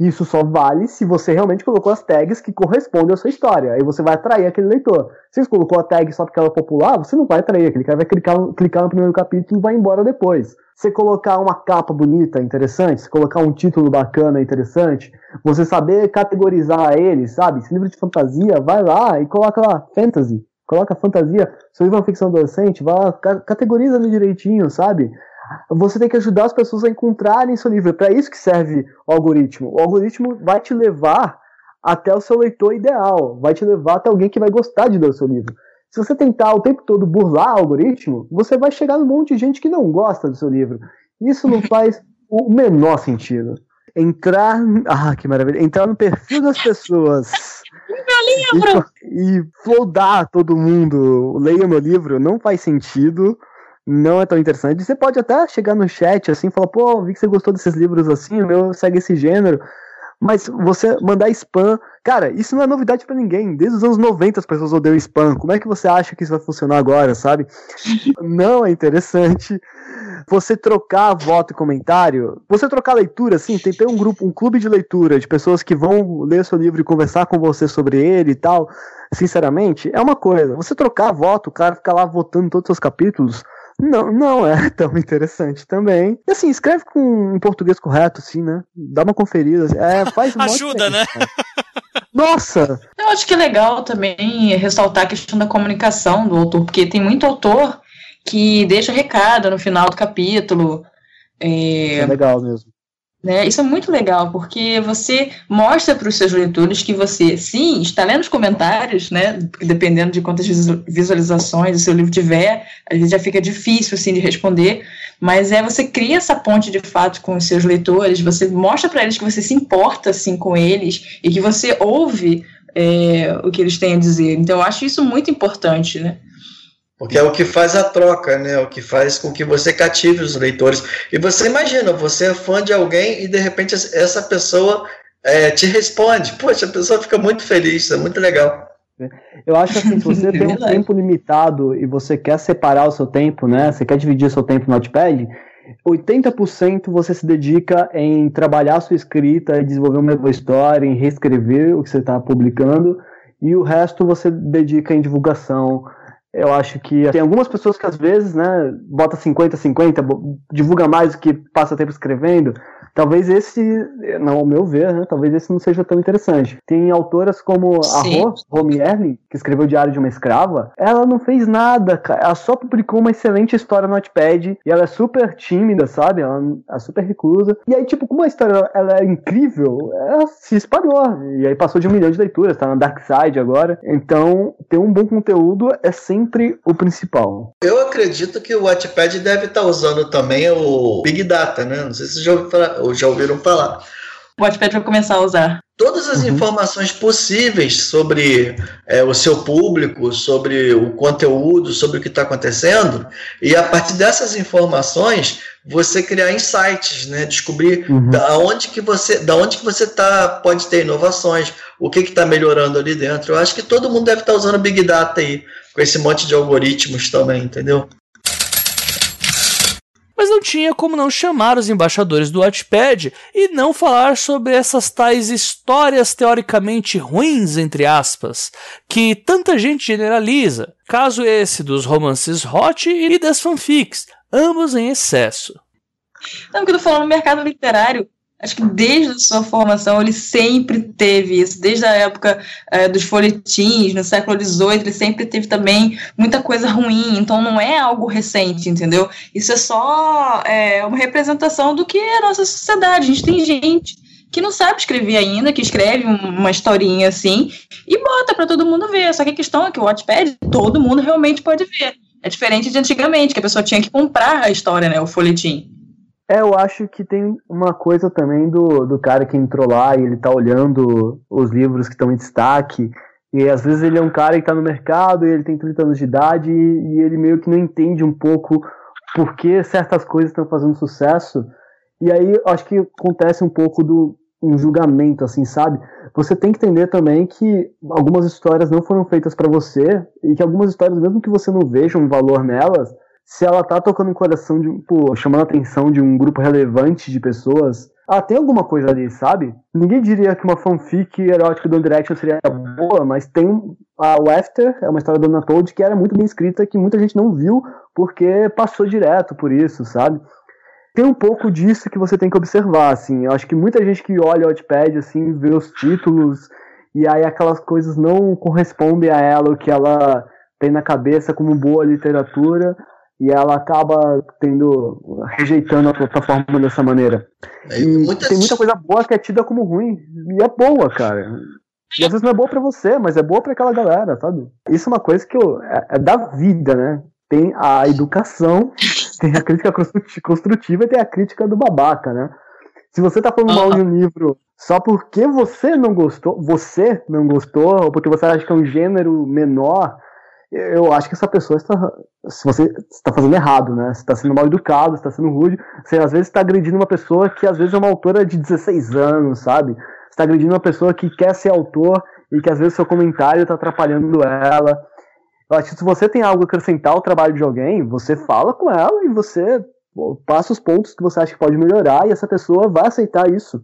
Isso só vale se você realmente colocou as tags que correspondem à sua história. Aí você vai atrair aquele leitor. Se você colocou a tag só porque ela é popular, você não vai atrair. Aquele cara vai clicar, clicar no primeiro capítulo e vai embora depois. Você colocar uma capa bonita, interessante, você colocar um título bacana, interessante, você saber categorizar ele, sabe? Esse livro de fantasia, vai lá e coloca lá, fantasy. Coloca fantasia, seu livro é uma ficção adolescente, vai lá, categoriza ele direitinho, sabe? Você tem que ajudar as pessoas a encontrarem seu livro. É para isso que serve o algoritmo. O algoritmo vai te levar até o seu leitor ideal, vai te levar até alguém que vai gostar de ler o seu livro. Se você tentar o tempo todo burlar o algoritmo, você vai chegar num monte de gente que não gosta do seu livro. Isso não faz o menor sentido. Entrar. Ah, que maravilha! Entrar no perfil das pessoas. Meu livro! E, e flodar todo mundo. Leia meu livro, não faz sentido não é tão interessante. Você pode até chegar no chat assim e falar, pô, vi que você gostou desses livros assim, o meu segue esse gênero. Mas você mandar spam, cara, isso não é novidade para ninguém. Desde os anos 90 as pessoas odeiam spam. Como é que você acha que isso vai funcionar agora, sabe? não é interessante. Você trocar voto e comentário, você trocar leitura, assim, tem ter um grupo, um clube de leitura de pessoas que vão ler seu livro e conversar com você sobre ele e tal. Sinceramente, é uma coisa. Você trocar voto, o cara ficar lá votando todos os seus capítulos, não, não é tão interessante também. E assim, escreve com um português correto, assim, né? Dá uma conferida. É, faz Ajuda, né? Nossa! Eu acho que é legal também ressaltar a questão da comunicação do autor, porque tem muito autor que deixa recado no final do capítulo. É, é legal mesmo. Né? Isso é muito legal, porque você mostra para os seus leitores que você, sim, está lendo os comentários, né? dependendo de quantas visualizações o seu livro tiver, às vezes já fica difícil assim, de responder, mas é você cria essa ponte de fato com os seus leitores, você mostra para eles que você se importa assim, com eles e que você ouve é, o que eles têm a dizer. Então, eu acho isso muito importante, né? Porque é o que faz a troca, né? O que faz com que você cative os leitores. E você imagina, você é fã de alguém e de repente essa pessoa é, te responde. Poxa, a pessoa fica muito feliz, isso é muito legal. Eu acho assim, se você tem um tempo limitado e você quer separar o seu tempo, né? Você quer dividir o seu tempo no Notepad, 80% você se dedica em trabalhar a sua escrita, em desenvolver uma boa história, em reescrever o que você está publicando, e o resto você dedica em divulgação, eu acho que tem algumas pessoas que às vezes, né, bota 50 50, divulga mais do que passa tempo escrevendo, Talvez esse, não ao meu ver, né, talvez esse não seja tão interessante. Tem autoras como Sim. a Ro, Romy Erling, que escreveu o Diário de uma Escrava. Ela não fez nada, cara. Ela só publicou uma excelente história no Notepad e ela é super tímida, sabe? Ela é super reclusa. E aí, tipo, como a história ela é incrível, ela se espalhou. E aí passou de um milhão de leituras, tá na Dark Side agora. Então, ter um bom conteúdo é sempre o principal. Eu acredito que o Wattpad deve estar tá usando também o Big Data, né? Não sei se você já ouviu falar ou já ouviram falar. O Wattpad vai começar a usar. Todas as uhum. informações possíveis sobre é, o seu público, sobre o conteúdo, sobre o que está acontecendo, e a partir dessas informações você criar insights, né? Descobrir uhum. da onde que você, da onde que você tá, pode ter inovações, o que está melhorando ali dentro. Eu acho que todo mundo deve estar tá usando Big Data aí, com esse monte de algoritmos também, entendeu? Mas não tinha como não chamar os embaixadores do Wattpad e não falar sobre essas tais histórias teoricamente ruins, entre aspas, que tanta gente generaliza, caso esse dos romances hot e das fanfics, ambos em excesso. Não, que eu tô falando no mercado literário, Acho que desde a sua formação ele sempre teve isso, desde a época é, dos folhetins, no século XVIII, ele sempre teve também muita coisa ruim, então não é algo recente, entendeu? Isso é só é, uma representação do que é a nossa sociedade. A gente tem gente que não sabe escrever ainda, que escreve uma historinha assim e bota para todo mundo ver. Só que a questão é que o Wattpad todo mundo realmente pode ver. É diferente de antigamente, que a pessoa tinha que comprar a história, né, o folhetim. É, eu acho que tem uma coisa também do, do cara que entrou lá e ele tá olhando os livros que estão em destaque. E às vezes ele é um cara que tá no mercado e ele tem 30 anos de idade e, e ele meio que não entende um pouco por que certas coisas estão fazendo sucesso. E aí acho que acontece um pouco do um julgamento, assim, sabe? Você tem que entender também que algumas histórias não foram feitas para você e que algumas histórias, mesmo que você não veja um valor nelas, se ela tá tocando o coração de, pô, chamando a atenção de um grupo relevante de pessoas, ah, tem alguma coisa ali, sabe? Ninguém diria que uma fanfic erótica do One Direction seria boa, mas tem a o After, é uma história do Dona Toad que era muito bem escrita, que muita gente não viu porque passou direto por isso, sabe? Tem um pouco disso que você tem que observar, assim. Eu acho que muita gente que olha o Wattpad, assim, vê os títulos e aí aquelas coisas não correspondem a ela, o que ela tem na cabeça como boa literatura, e ela acaba tendo rejeitando a plataforma dessa maneira. É, e muitas... tem muita coisa boa que é tida como ruim e é boa, cara. E às vezes não é boa para você, mas é boa para aquela galera, sabe? Isso é uma coisa que eu, é, é da vida, né? Tem a educação, tem a crítica construtiva e tem a crítica do babaca, né? Se você tá falando mal de um livro só porque você não gostou, você não gostou, ou porque você acha que é um gênero menor, eu acho que essa pessoa está, se você está fazendo errado, né? Você está sendo mal educado, está sendo rude, você às vezes está agredindo uma pessoa que às vezes é uma autora de 16 anos, sabe? Você está agredindo uma pessoa que quer ser autor e que às vezes seu comentário está atrapalhando ela. Eu acho que se você tem algo a acrescentar ao trabalho de alguém, você fala com ela e você passa os pontos que você acha que pode melhorar e essa pessoa vai aceitar isso.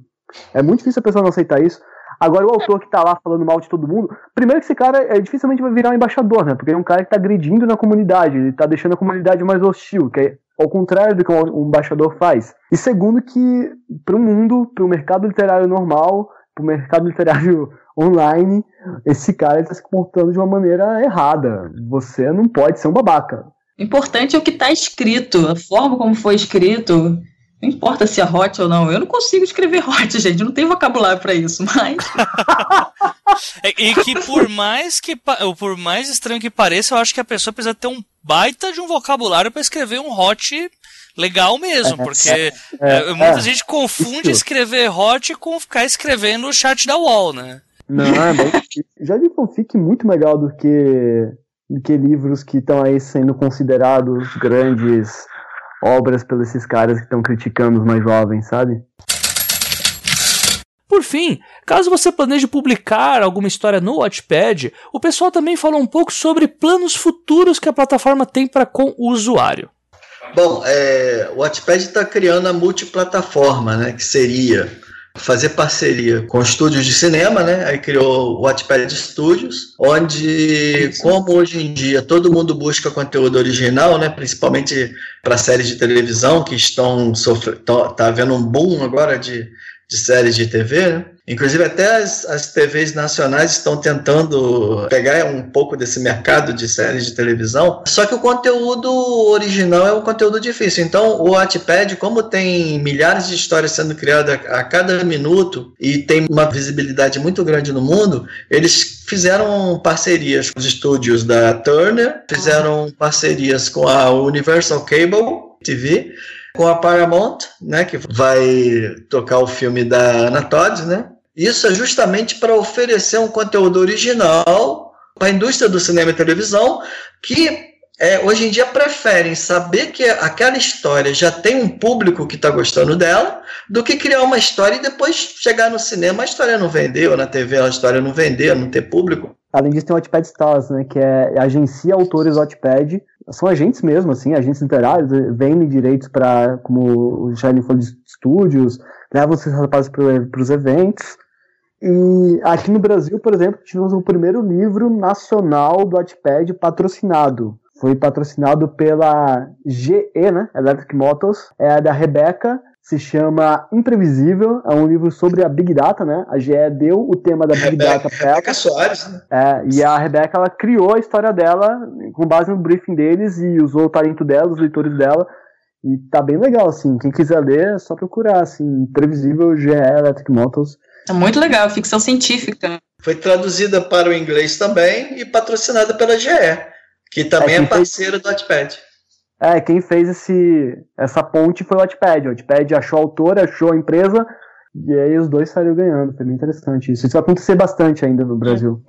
É muito difícil a pessoa não aceitar isso. Agora, o autor que tá lá falando mal de todo mundo, primeiro que esse cara é, dificilmente vai virar um embaixador, né? Porque é um cara que tá agredindo na comunidade, ele tá deixando a comunidade mais hostil, que é ao contrário do que um embaixador faz. E segundo que, para o mundo, para o mercado literário normal, para o mercado literário online, esse cara está se comportando de uma maneira errada. Você não pode ser um babaca. Importante é o que está escrito, a forma como foi escrito. Não importa se é hot ou não. Eu não consigo escrever hot, gente. Não tenho vocabulário para isso, mas. É, e que por mais que por mais estranho que pareça, eu acho que a pessoa precisa ter um baita de um vocabulário para escrever um hot legal mesmo, é, porque é, é, muita gente confunde isso. escrever hot com ficar escrevendo o chat da wall, né? Não, é já li fanfic muito legal do que do que livros que estão aí sendo considerados grandes obras pelos esses caras que estão criticando os mais jovens, sabe? Por fim, caso você planeje publicar alguma história no Wattpad, o pessoal também falou um pouco sobre planos futuros que a plataforma tem para com o usuário. Bom, é, o Wattpad está criando a multiplataforma, né, que seria fazer parceria com estúdios de cinema, né? Aí criou o Wattpad Studios, onde, como hoje em dia todo mundo busca conteúdo original, né? Principalmente para séries de televisão que estão sofrendo, tá havendo um boom agora de, de séries de TV, né? Inclusive, até as, as TVs nacionais estão tentando pegar um pouco desse mercado de séries de televisão. Só que o conteúdo original é um conteúdo difícil. Então, o Wattpad, como tem milhares de histórias sendo criadas a cada minuto e tem uma visibilidade muito grande no mundo, eles fizeram parcerias com os estúdios da Turner, fizeram parcerias com a Universal Cable TV com a Paramount, né, que vai tocar o filme da Ana Todd, né? Isso é justamente para oferecer um conteúdo original para a indústria do cinema e televisão que é, hoje em dia preferem saber que aquela história já tem um público que está gostando dela, do que criar uma história e depois chegar no cinema a história não vendeu, na TV a história não vendeu, não ter público. Além disso, tem o Wattpad Stars, né, que é agencia autores Wattpad, são agentes mesmo, assim, agentes literários, vendem direitos para, como o Shining falou, de estúdios, levam esses rapazes para os eventos, e aqui no Brasil, por exemplo, tivemos o primeiro livro nacional do Wattpad patrocinado. Foi patrocinado pela GE, né? Electric Motors. É da Rebeca. Se chama Imprevisível. É um livro sobre a Big Data, né? A GE deu o tema da Big Rebeca, Data para ela. Rebeca Soares, né? É, e a Rebeca, ela criou a história dela com base no briefing deles e usou o talento dela, os leitores dela. E tá bem legal, assim. Quem quiser ler, é só procurar, assim. Imprevisível GE Electric Motors. É muito legal, ficção científica. Foi traduzida para o inglês também e patrocinada pela GE, que também é, é parceira fez... do Wattpad. É, quem fez esse, essa ponte foi o Wattpad. O Wattpad achou a autora, achou a empresa, e aí os dois saíram ganhando. Foi bem interessante isso. Isso vai acontecer bastante ainda no Brasil.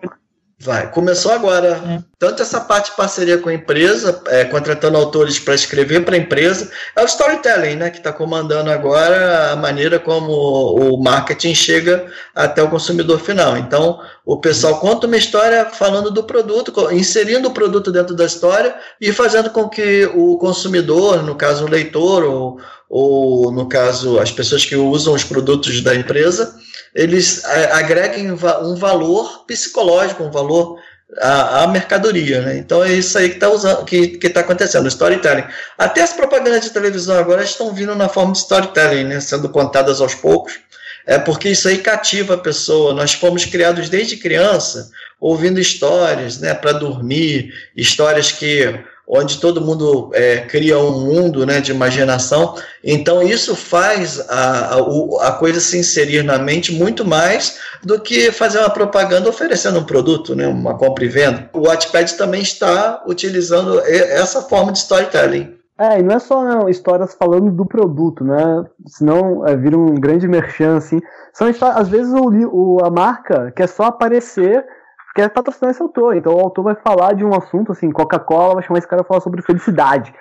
Vai. Começou agora. É. Tanto essa parte de parceria com a empresa, é, contratando autores para escrever para a empresa, é o storytelling, né? Que está comandando agora a maneira como o marketing chega até o consumidor final. Então, o pessoal conta uma história falando do produto, inserindo o produto dentro da história e fazendo com que o consumidor, no caso o leitor, ou, ou no caso as pessoas que usam os produtos da empresa, eles é, agreguem um valor psicológico, um valor à, à mercadoria, né? Então é isso aí que está usando, que está acontecendo, storytelling. Até as propagandas de televisão agora estão vindo na forma de storytelling, né? Sendo contadas aos poucos. É porque isso aí cativa a pessoa. Nós fomos criados desde criança ouvindo histórias, né? Para dormir, histórias que onde todo mundo é, cria um mundo né, de imaginação. Então, isso faz a, a, a, coisa se inserir na mente muito mais do que fazer uma propaganda oferecendo um produto, né, uma compra e venda. O Wattpad também está utilizando essa forma de storytelling. É, e não é só não, histórias falando do produto, né? Senão é, vira um grande merchan, assim. São às vezes o, o, a marca quer só aparecer quer patrocinar esse autor. Então o autor vai falar de um assunto, assim, Coca-Cola, vai chamar esse cara a falar sobre felicidade.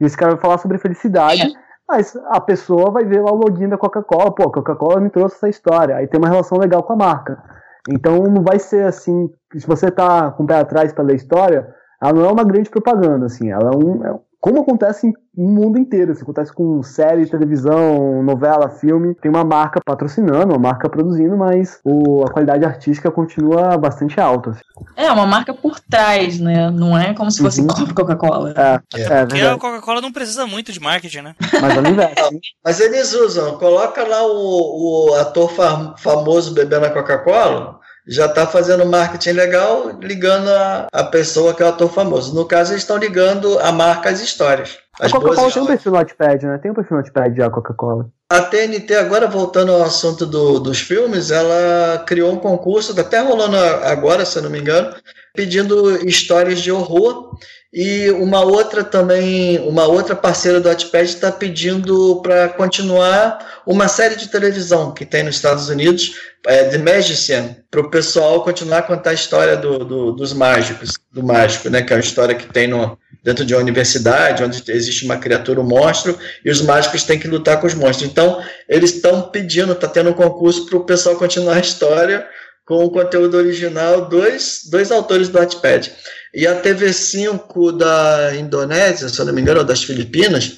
E esse cara vai falar sobre felicidade, é. mas a pessoa vai ver lá o login da Coca-Cola, pô, Coca-Cola me trouxe essa história. Aí tem uma relação legal com a marca. Então não vai ser assim, se você tá com o pé atrás pela história, ela não é uma grande propaganda, assim, ela é um, é como acontece no mundo inteiro, isso acontece com série, televisão, novela, filme, tem uma marca patrocinando, uma marca produzindo, mas o, a qualidade artística continua bastante alta. Assim. É, uma marca por trás, né? Não é como se fosse uhum. Coca-Cola. É, é, é Porque a Coca-Cola não precisa muito de marketing, né? Mas investe. mas eles usam, coloca lá o, o ator famoso bebendo a Coca-Cola, já está fazendo marketing legal, ligando a, a pessoa que é o ator famoso. No caso, eles estão ligando a marca às histórias. a Coca-Cola tem um perfil no Notepad, né? Tem um perfil no Notepad já, a Coca-Cola. A TNT, agora voltando ao assunto do, dos filmes, ela criou um concurso, está até rolando agora, se eu não me engano, pedindo histórias de horror e uma outra também, uma outra parceira do Wattpad está pedindo para continuar uma série de televisão que tem nos Estados Unidos, é, The Magician, para o pessoal continuar a contar a história do, do, dos mágicos, do mágico, né? Que é uma história que tem no, dentro de uma universidade, onde existe uma criatura, um monstro, e os mágicos têm que lutar com os monstros. Então, eles estão pedindo, está tendo um concurso para o pessoal continuar a história com o conteúdo original, dois, dois autores do Wattpad. E a TV5 da Indonésia, se eu não me engano, ou das Filipinas,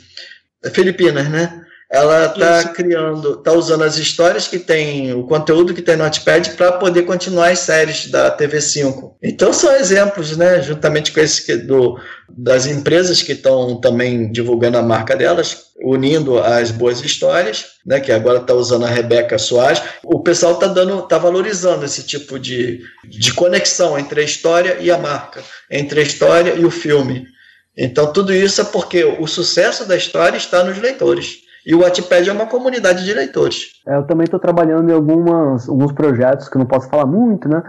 Filipinas, né? Ela está criando, está usando as histórias que tem, o conteúdo que tem no Notepad para poder continuar as séries da TV5. Então são exemplos, né? Juntamente com esse do, das empresas que estão também divulgando a marca delas, unindo as boas histórias, né? Que agora está usando a Rebeca Soares. O pessoal está dando, está valorizando esse tipo de, de conexão entre a história e a marca, entre a história e o filme. Então tudo isso é porque o sucesso da história está nos leitores. E o Wattpad é uma comunidade de leitores. É, eu também estou trabalhando em algumas, alguns projetos que eu não posso falar muito, né?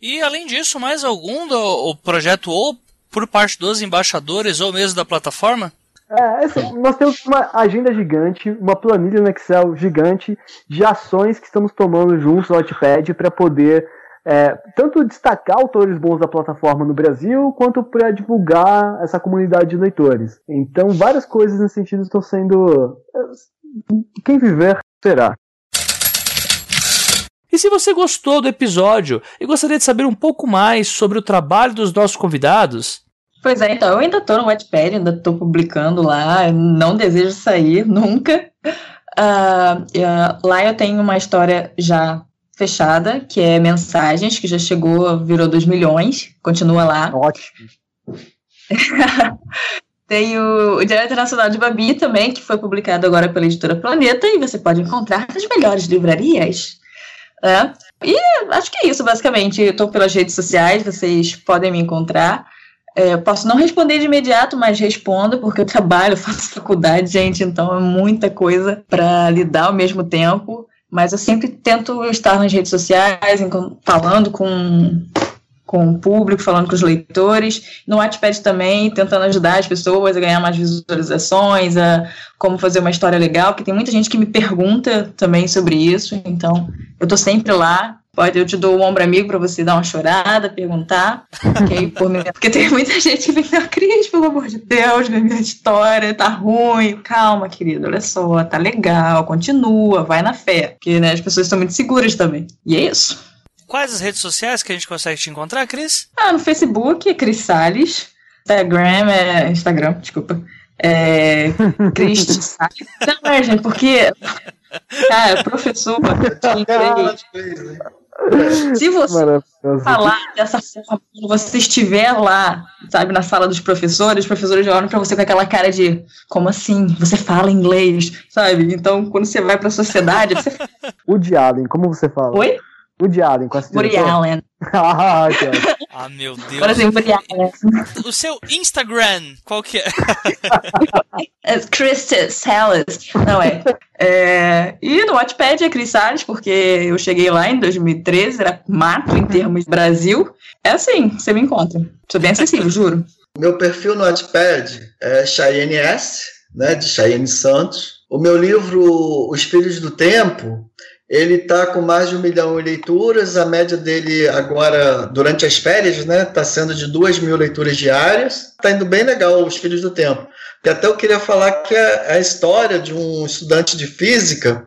E além disso, mais algum do o projeto ou por parte dos embaixadores ou mesmo da plataforma? É, assim, nós temos uma agenda gigante, uma planilha no Excel gigante de ações que estamos tomando juntos no Wattpad para poder é, tanto destacar autores bons da plataforma no Brasil, quanto para divulgar essa comunidade de leitores. Então, várias coisas nesse sentido estão sendo. É, quem viver será. E se você gostou do episódio e gostaria de saber um pouco mais sobre o trabalho dos nossos convidados, Pois é, então, eu ainda estou no Wattpad, ainda estou publicando lá, não desejo sair nunca. Uh, uh, lá eu tenho uma história já fechada, que é Mensagens, que já chegou, virou 2 milhões, continua lá. Ótimo. Tem o, o Diário Internacional de Babi também, que foi publicado agora pela editora Planeta, e você pode encontrar nas melhores livrarias. Né? E acho que é isso, basicamente. Estou pelas redes sociais, vocês podem me encontrar. É, posso não responder de imediato, mas respondo, porque eu trabalho, faço faculdade, gente, então é muita coisa para lidar ao mesmo tempo. Mas eu sempre tento estar nas redes sociais, falando com, com o público, falando com os leitores. No Wattpad também, tentando ajudar as pessoas a ganhar mais visualizações, a como fazer uma história legal, porque tem muita gente que me pergunta também sobre isso. Então, eu estou sempre lá Pode, eu te dou o um ombro amigo para você dar uma chorada, perguntar. Okay, por porque tem muita gente que vem, meu Cris, pelo amor de Deus, minha história tá ruim. Calma, querido, olha só, tá legal, continua, vai na fé. Porque né, as pessoas estão muito seguras também. E é isso. Quais as redes sociais que a gente consegue te encontrar, Cris? Ah, no Facebook é Cris Salles. Instagram é. Instagram, desculpa. É. Cris Salles. Não, é, gente, porque. Cara, professor de inglês. Se você falar dessa forma, quando você estiver lá, sabe, na sala dos professores, os professores olham para você com aquela cara de como assim? Você fala inglês, sabe? Então, quando você vai para a sociedade, você... Woody Allen, como você fala? Oi? Woody Allen, com essa Woody Allen. ah, Ah, meu Deus. Por exemplo, O seu Instagram, qual que é? é Christy Salas. Não é. é. E no Wattpad é Cris Salles, porque eu cheguei lá em 2013, era mato em termos de Brasil. É assim, você me encontra. Sou bem acessível, juro. Meu perfil no Wattpad é Cheyenne S, né, de Cheyenne Santos. O meu livro Os Filhos do Tempo, ele está com mais de um milhão de leituras. A média dele agora, durante as férias, né, está sendo de duas mil leituras diárias. Está indo bem legal, Os Filhos do Tempo. E até eu queria falar que é a história de um estudante de física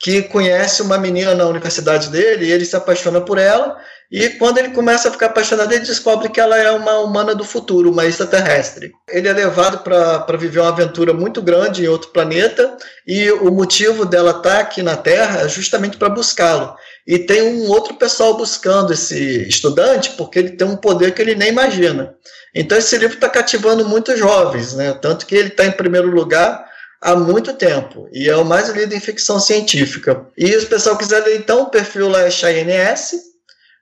que conhece uma menina na universidade dele e ele se apaixona por ela e quando ele começa a ficar apaixonado, ele descobre que ela é uma humana do futuro, uma extraterrestre. Ele é levado para viver uma aventura muito grande em outro planeta, e o motivo dela estar tá aqui na Terra é justamente para buscá-lo. E tem um outro pessoal buscando esse estudante, porque ele tem um poder que ele nem imagina. Então esse livro está cativando muitos jovens, né? tanto que ele está em primeiro lugar há muito tempo e é o mais lido em ficção científica. E se o pessoal quiser ler, então, o perfil lá é Cheyenne S,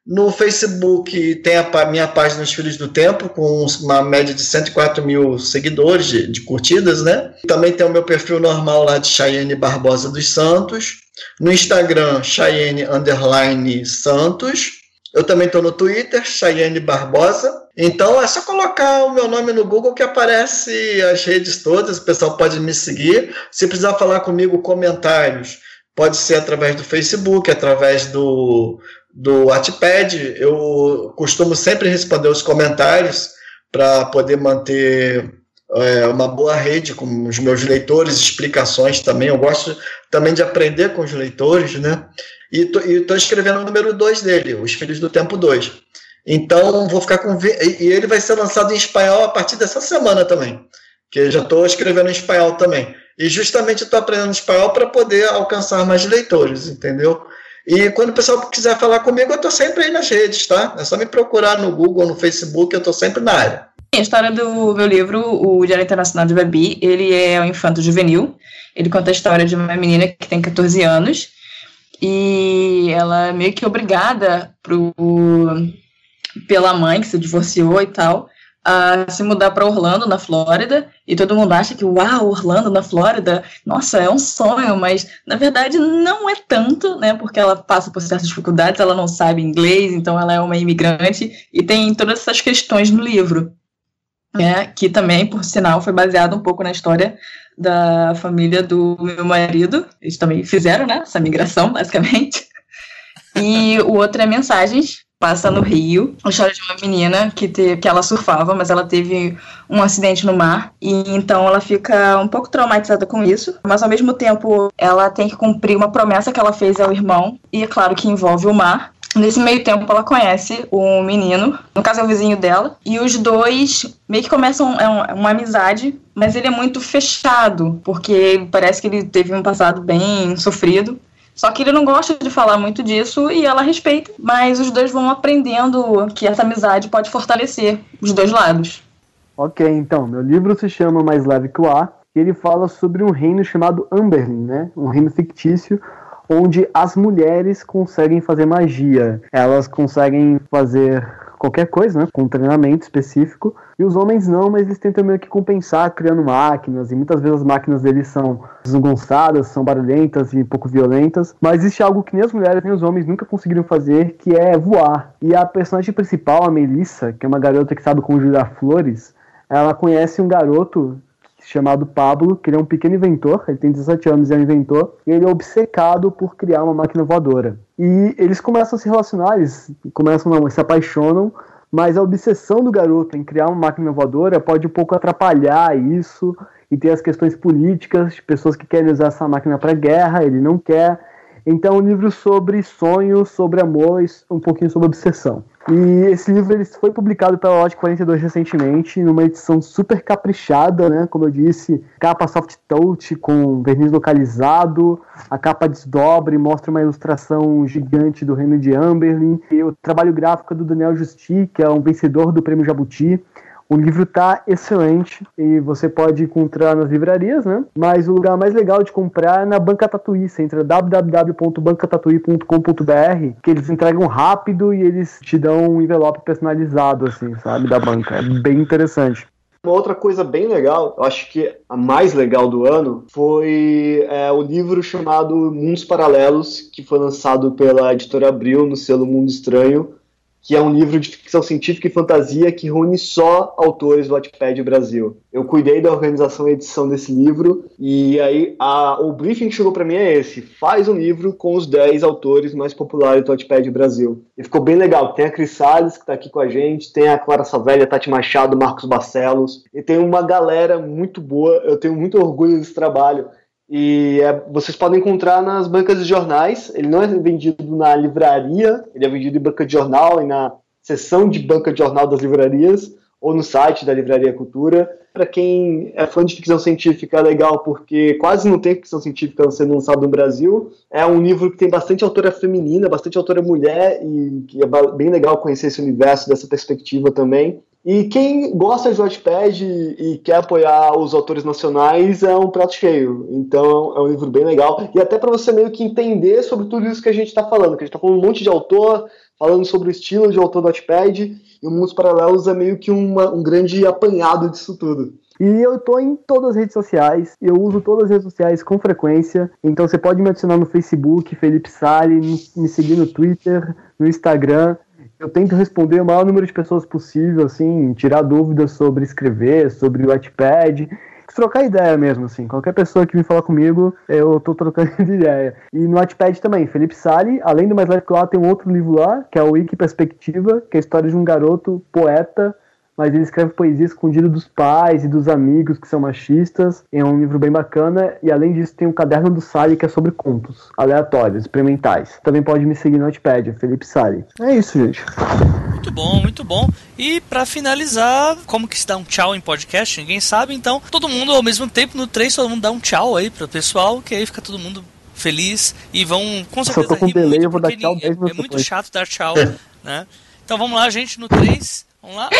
no Facebook tem a minha página Os Filhos do Tempo, com uma média de 104 mil seguidores de, de, curtidas, né? Também tem o meu perfil normal lá de Cheyenne Barbosa dos Santos. No Instagram, Cheyenne Underline Santos. Eu também estou no Twitter, Cheyenne Barbosa. Então é só colocar o meu nome no Google que aparece as redes todas, o pessoal pode me seguir. Se precisar falar comigo, comentários, pode ser através do Facebook, através do, do Wattpad, eu costumo sempre responder os comentários para poder manter é, uma boa rede com os meus leitores, explicações também. Eu gosto também de aprender com os leitores, né? E estou escrevendo o número 2 dele, Os Filhos do Tempo 2. Então, vou ficar com. E ele vai ser lançado em espanhol a partir dessa semana também. Que já estou escrevendo em espanhol também. E justamente estou aprendendo espanhol para poder alcançar mais leitores, entendeu? E quando o pessoal quiser falar comigo, eu estou sempre aí nas redes, tá? É só me procurar no Google, no Facebook, eu estou sempre na área. A história do meu livro, O Diário Internacional de Babi, ele é um infanto juvenil. Ele conta a história de uma menina que tem 14 anos e ela é meio que obrigada pro, pela mãe que se divorciou e tal a se mudar para Orlando, na Flórida, e todo mundo acha que, uau, Orlando, na Flórida, nossa, é um sonho, mas na verdade não é tanto, né, porque ela passa por certas dificuldades, ela não sabe inglês, então ela é uma imigrante, e tem todas essas questões no livro, né, que também, por sinal, foi baseado um pouco na história da família do meu marido, eles também fizeram, né, essa migração, basicamente. E o outro é Mensagens, passa no Rio, a história de uma menina que, te, que ela surfava, mas ela teve um acidente no mar, e então ela fica um pouco traumatizada com isso, mas ao mesmo tempo ela tem que cumprir uma promessa que ela fez ao irmão, e é claro que envolve o mar. Nesse meio tempo, ela conhece um menino, no caso é o vizinho dela, e os dois meio que começam é uma amizade, mas ele é muito fechado, porque parece que ele teve um passado bem sofrido. Só que ele não gosta de falar muito disso e ela respeita, mas os dois vão aprendendo que essa amizade pode fortalecer os dois lados. Ok, então, meu livro se chama Mais Leve que o Ar e ele fala sobre um reino chamado Amberlin, né? Um reino fictício onde as mulheres conseguem fazer magia. Elas conseguem fazer qualquer coisa, né? Com treinamento específico. E os homens não, mas eles tentam meio que compensar criando máquinas. E muitas vezes as máquinas deles são desengonçadas, são barulhentas e um pouco violentas. Mas existe algo que nem as mulheres nem os homens nunca conseguiram fazer, que é voar. E a personagem principal, a Melissa, que é uma garota que sabe conjurar flores, ela conhece um garoto chamado Pablo, que ele é um pequeno inventor, ele tem 17 anos e é um inventor, e ele é obcecado por criar uma máquina voadora. E eles começam a se relacionar, eles começam a se apaixonam, mas a obsessão do garoto em criar uma máquina voadora pode um pouco atrapalhar isso, e tem as questões políticas, de pessoas que querem usar essa máquina para guerra, ele não quer. Então, um livro sobre sonhos, sobre amor, um pouquinho sobre obsessão. E esse livro ele foi publicado pela Lote 42 recentemente, numa edição super caprichada, né? Como eu disse, capa soft touch com verniz localizado, a capa desdobra e mostra uma ilustração gigante do reino de Amberlin, e o trabalho gráfico é do Daniel Justi, que é um vencedor do Prêmio Jabuti, O livro tá excelente e você pode encontrar nas livrarias, né? Mas o lugar mais legal de comprar é na Banca Tatuí. Você entra www.bancatatuí.com.br que eles entregam rápido e eles te dão um envelope personalizado, assim, sabe? Da banca. É bem interessante. Uma outra coisa bem legal, eu acho que a mais legal do ano, foi é, o livro chamado Mundos Paralelos, que foi lançado pela editora Abril no selo Mundo Estranho, que é um livro de ficção científica e fantasia que reúne só autores do Wattpad Brasil. Eu cuidei da organização e edição desse livro e aí a, o briefing que chegou para mim é esse: faz um livro com os 10 autores mais populares do Wattpad Brasil. E ficou bem legal. Tem a Cris Salles, que está aqui com a gente, tem a Clara Savelli, a Tati Machado, Marcos Barcelos, e tem uma galera muito boa. Eu tenho muito orgulho desse trabalho. E é, vocês podem encontrar nas bancas de jornais. Ele não é vendido na livraria, ele é vendido em banca de jornal e na seção de banca de jornal das livrarias ou no site da Livraria Cultura. Para quem é fã de ficção científica, é legal porque quase não tem ficção científica sendo lançada no Brasil. É um livro que tem bastante autora feminina, bastante autora mulher, e que é bem legal conhecer esse universo dessa perspectiva também. E quem gosta de Wattpad e, e quer apoiar os autores nacionais é um prato cheio. Então é um livro bem legal. E até para você meio que entender sobre tudo isso que a gente está falando. Que a gente está falando um monte de autor, falando sobre o estilo de autor do Wattpad. E o Mundos Paralelos é meio que uma, um grande apanhado disso tudo. E eu tô em todas as redes sociais, eu uso todas as redes sociais com frequência, então você pode me adicionar no Facebook, Felipe Sali, me seguir no Twitter, no Instagram, eu tento responder o maior número de pessoas possível, assim, tirar dúvidas sobre escrever, sobre o Wattpad, trocar ideia mesmo, assim. Qualquer pessoa que me falar comigo, eu tô trocando ideia. E no Wattpad também, Felipe Sali, além do Mais que lá, tem um outro livro lá, que é o Wiki Perspectiva, que é a história de um garoto poeta mas ele escreve poesia escondida dos pais e dos amigos que são machistas. É um livro bem bacana. E além disso, tem o Caderno do Sali, que é sobre contos aleatórios, experimentais. Também pode me seguir no Notepad, Felipe Sali. É isso, gente. Muito bom, muito bom. E para finalizar, como que se dá um tchau em podcast? Ninguém sabe, então todo mundo ao mesmo tempo no 3, todo mundo dá um tchau aí pro pessoal, que aí fica todo mundo feliz e vão com certeza Só tô com rir delay, muito, eu vou dar tchau é, é muito chato dar tchau, né? Então vamos lá, gente, no 3. Vamos lá.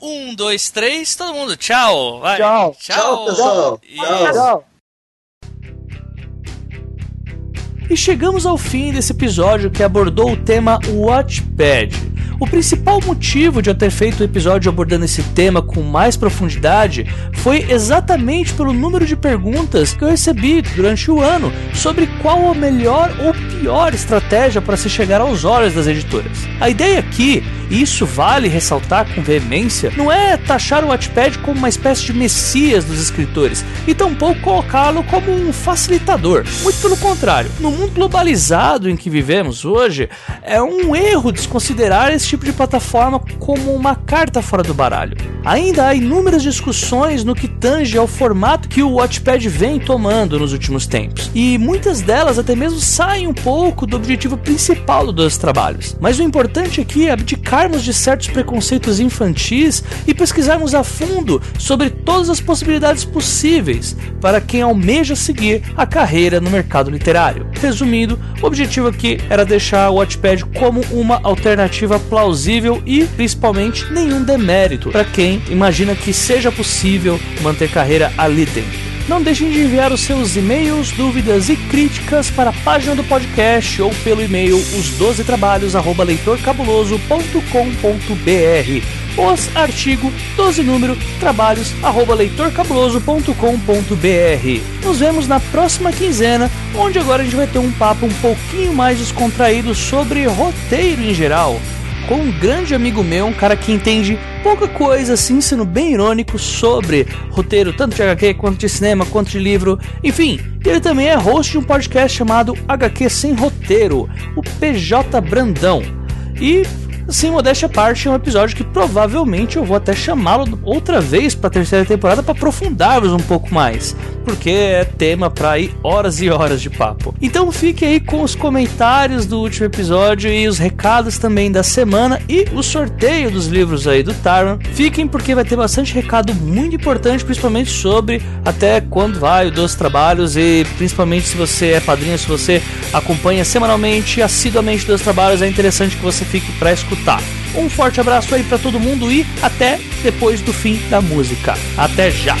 Um, dois, três, todo mundo, tchau. Vai. Tchau. Tchau, tchau pessoal. Tchau. tchau. E chegamos ao fim desse episódio que abordou o tema Watchpad. O principal motivo de eu ter feito o episódio abordando esse tema com mais profundidade foi exatamente pelo número de perguntas que eu recebi durante o ano sobre qual a melhor ou pior estratégia para se chegar aos olhos das editoras. A ideia aqui, e isso vale ressaltar com veemência, não é taxar o Wattpad como uma espécie de messias dos escritores e tampouco colocá-lo como um facilitador. Muito pelo contrário, no mundo globalizado em que vivemos hoje, é um erro desconsiderar este tipo de plataforma como uma carta fora do baralho. Ainda há inúmeras discussões no que tange ao formato que o Watchpad vem tomando nos últimos tempos, e muitas delas até mesmo saem um pouco do objetivo principal dos trabalhos. Mas o importante aqui é abdicarmos de certos preconceitos infantis e pesquisarmos a fundo sobre todas as possibilidades possíveis para quem almeja seguir a carreira no mercado literário. Resumindo, o objetivo aqui era deixar o Watchpad como uma alternativa plausível e, principalmente, nenhum demérito para quem imagina que seja possível manter carreira ali dentro. Não deixem de enviar os seus e-mails, dúvidas e críticas para a página do podcast ou pelo e-mail os12trabalhos@leitorcabuloso.com.br. Os artigo 12 número trabalhos arroba leitorcabuloso.com.br. Nos vemos na próxima quinzena, onde agora a gente vai ter um papo um pouquinho mais descontraído sobre roteiro em geral com um grande amigo meu, um cara que entende pouca coisa, assim, sendo bem irônico, sobre roteiro, tanto de HQ quanto de cinema, quanto de livro, enfim. Ele também é host de um podcast chamado HQ Sem Roteiro, o PJ Brandão. E sem modéstia à parte, é um episódio que provavelmente eu vou até chamá-lo outra vez para a terceira temporada para aprofundarmos um pouco mais, porque é tema para ir horas e horas de papo. Então fique aí com os comentários do último episódio e os recados também da semana e o sorteio dos livros aí do Taron. Fiquem porque vai ter bastante recado muito importante, principalmente sobre até quando vai o dos trabalhos e principalmente se você é padrinho, se você acompanha semanalmente, assiduamente dos trabalhos, é interessante que você fique para escutar escutar. Um forte abraço aí para todo mundo e até depois do fim da música. Até já!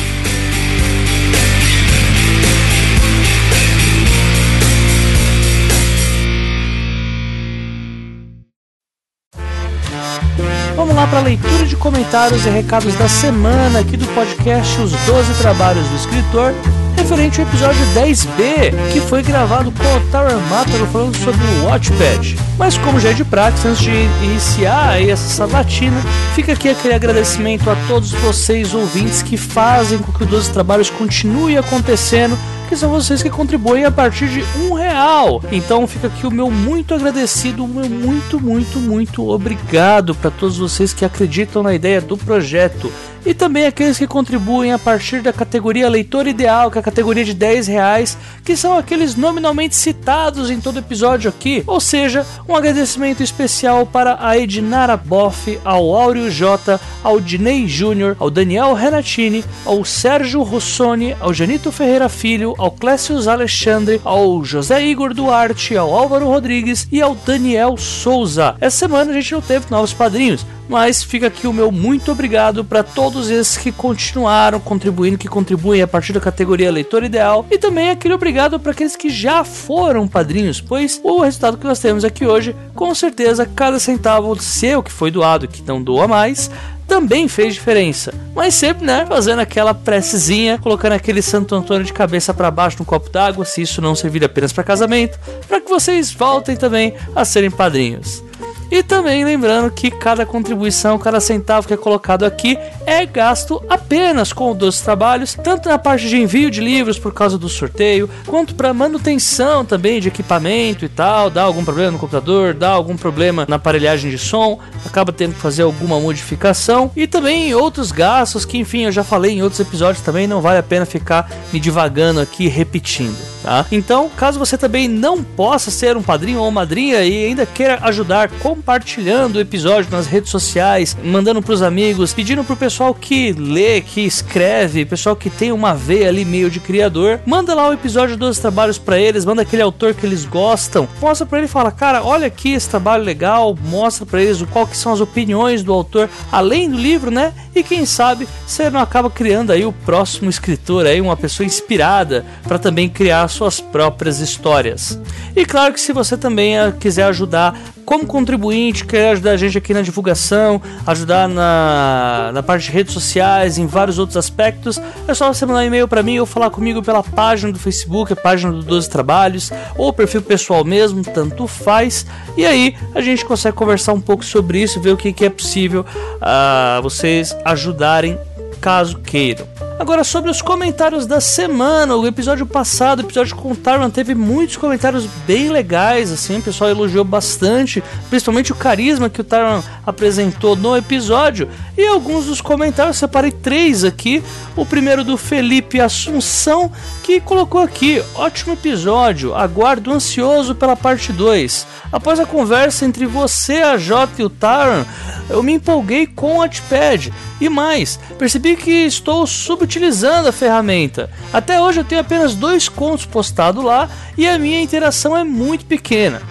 Vamos lá para a leitura de comentários e recados da semana aqui do podcast Os 12 Trabalhos do Escritor, referente ao episódio 10B, que foi gravado com o Taran Mataro falando sobre o Watchpad. Mas como já é de prática, antes de iniciar essa sabatina, fica aqui aquele agradecimento a todos vocês ouvintes que fazem com que o 12 Trabalhos continue acontecendo que são vocês que contribuem a partir de um real. Então fica aqui o meu muito agradecido, o meu muito, muito, muito obrigado para todos vocês que acreditam na ideia do projeto e também aqueles que contribuem a partir da categoria Leitor Ideal, que é a categoria de 10 reais, que são aqueles nominalmente citados em todo episódio aqui. Ou seja, um agradecimento especial para a Edinara Boff, ao Áureo J, ao Dinei Júnior, ao Daniel Renatini, ao Sérgio Rossoni, ao Janito Ferreira Filho, ao Clécius Alexandre, ao José Igor Duarte, ao Álvaro Rodrigues e ao Daniel Souza. Essa semana a gente não teve novos padrinhos, mas fica aqui o meu muito obrigado para todos esses que continuaram contribuindo, que contribuem a partir da categoria Leitor Ideal, e também aquele obrigado para aqueles que já foram padrinhos, pois o resultado que nós temos aqui hoje, com certeza, cada centavo seu que foi doado, que não doa mais, também fez diferença. Mas sempre, né, fazendo aquela precezinha, colocando aquele Santo Antônio de cabeça para baixo no copo d'água, se isso não servir apenas para casamento, para que vocês voltem também a serem padrinhos. E também lembrando que cada contribuição, cada centavo que é colocado aqui é gasto apenas com os trabalhos, tanto na parte de envio de livros por causa do sorteio, quanto para manutenção também de equipamento e tal. Dá algum problema no computador, dá algum problema na aparelhagem de som, acaba tendo que fazer alguma modificação. E também outros gastos que, enfim, eu já falei em outros episódios também, não vale a pena ficar me divagando aqui repetindo. Tá? Então, caso você também não possa ser um padrinho ou madrinha e ainda queira ajudar compartilhando o episódio nas redes sociais, mandando para os amigos, pedindo pro pessoal que lê, que escreve, pessoal que tem uma veia ali meio de criador, manda lá o episódio dos trabalhos para eles, manda aquele autor que eles gostam, mostra para ele e fala: "Cara, olha aqui esse trabalho legal", mostra para eles o qual que são as opiniões do autor além do livro, né? E quem sabe você não acaba criando aí o próximo escritor aí, uma pessoa inspirada para também criar suas próprias histórias. E claro que se você também eh, quiser ajudar como contribuinte, quer ajudar a gente aqui na divulgação, ajudar na, na parte de redes sociais, em vários outros aspectos, é só você mandar um e-mail para mim ou falar comigo pela página do Facebook, a página do 12 Trabalhos, ou perfil pessoal mesmo, tanto faz. E aí a gente consegue conversar um pouco sobre isso, ver o que, que é possível uh, vocês ajudarem caso queiram. Agora, sobre os comentários da semana, o episódio passado, o episódio com o Taran, teve muitos comentários bem legais, assim, o pessoal elogiou bastante, principalmente o carisma que o Taran apresentou no episódio. E alguns dos comentários, separei três aqui. O primeiro do Felipe Assunção, que colocou aqui: ótimo episódio, aguardo ansioso pela parte 2. Após a conversa entre você, a J e o Taran, eu me empolguei com o Watchpad. E mais, percebi que estou subutilizando a ferramenta. Até hoje eu tenho apenas dois contos postados lá e a minha interação é muito pequena.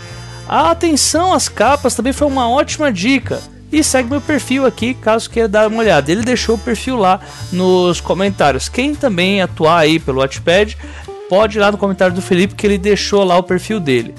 A atenção às capas também foi uma ótima dica. E segue meu perfil aqui caso queira dar uma olhada. Ele deixou o perfil lá nos comentários. Quem também atuar aí pelo Watchpad pode ir lá no comentário do Felipe que ele deixou lá o perfil dele.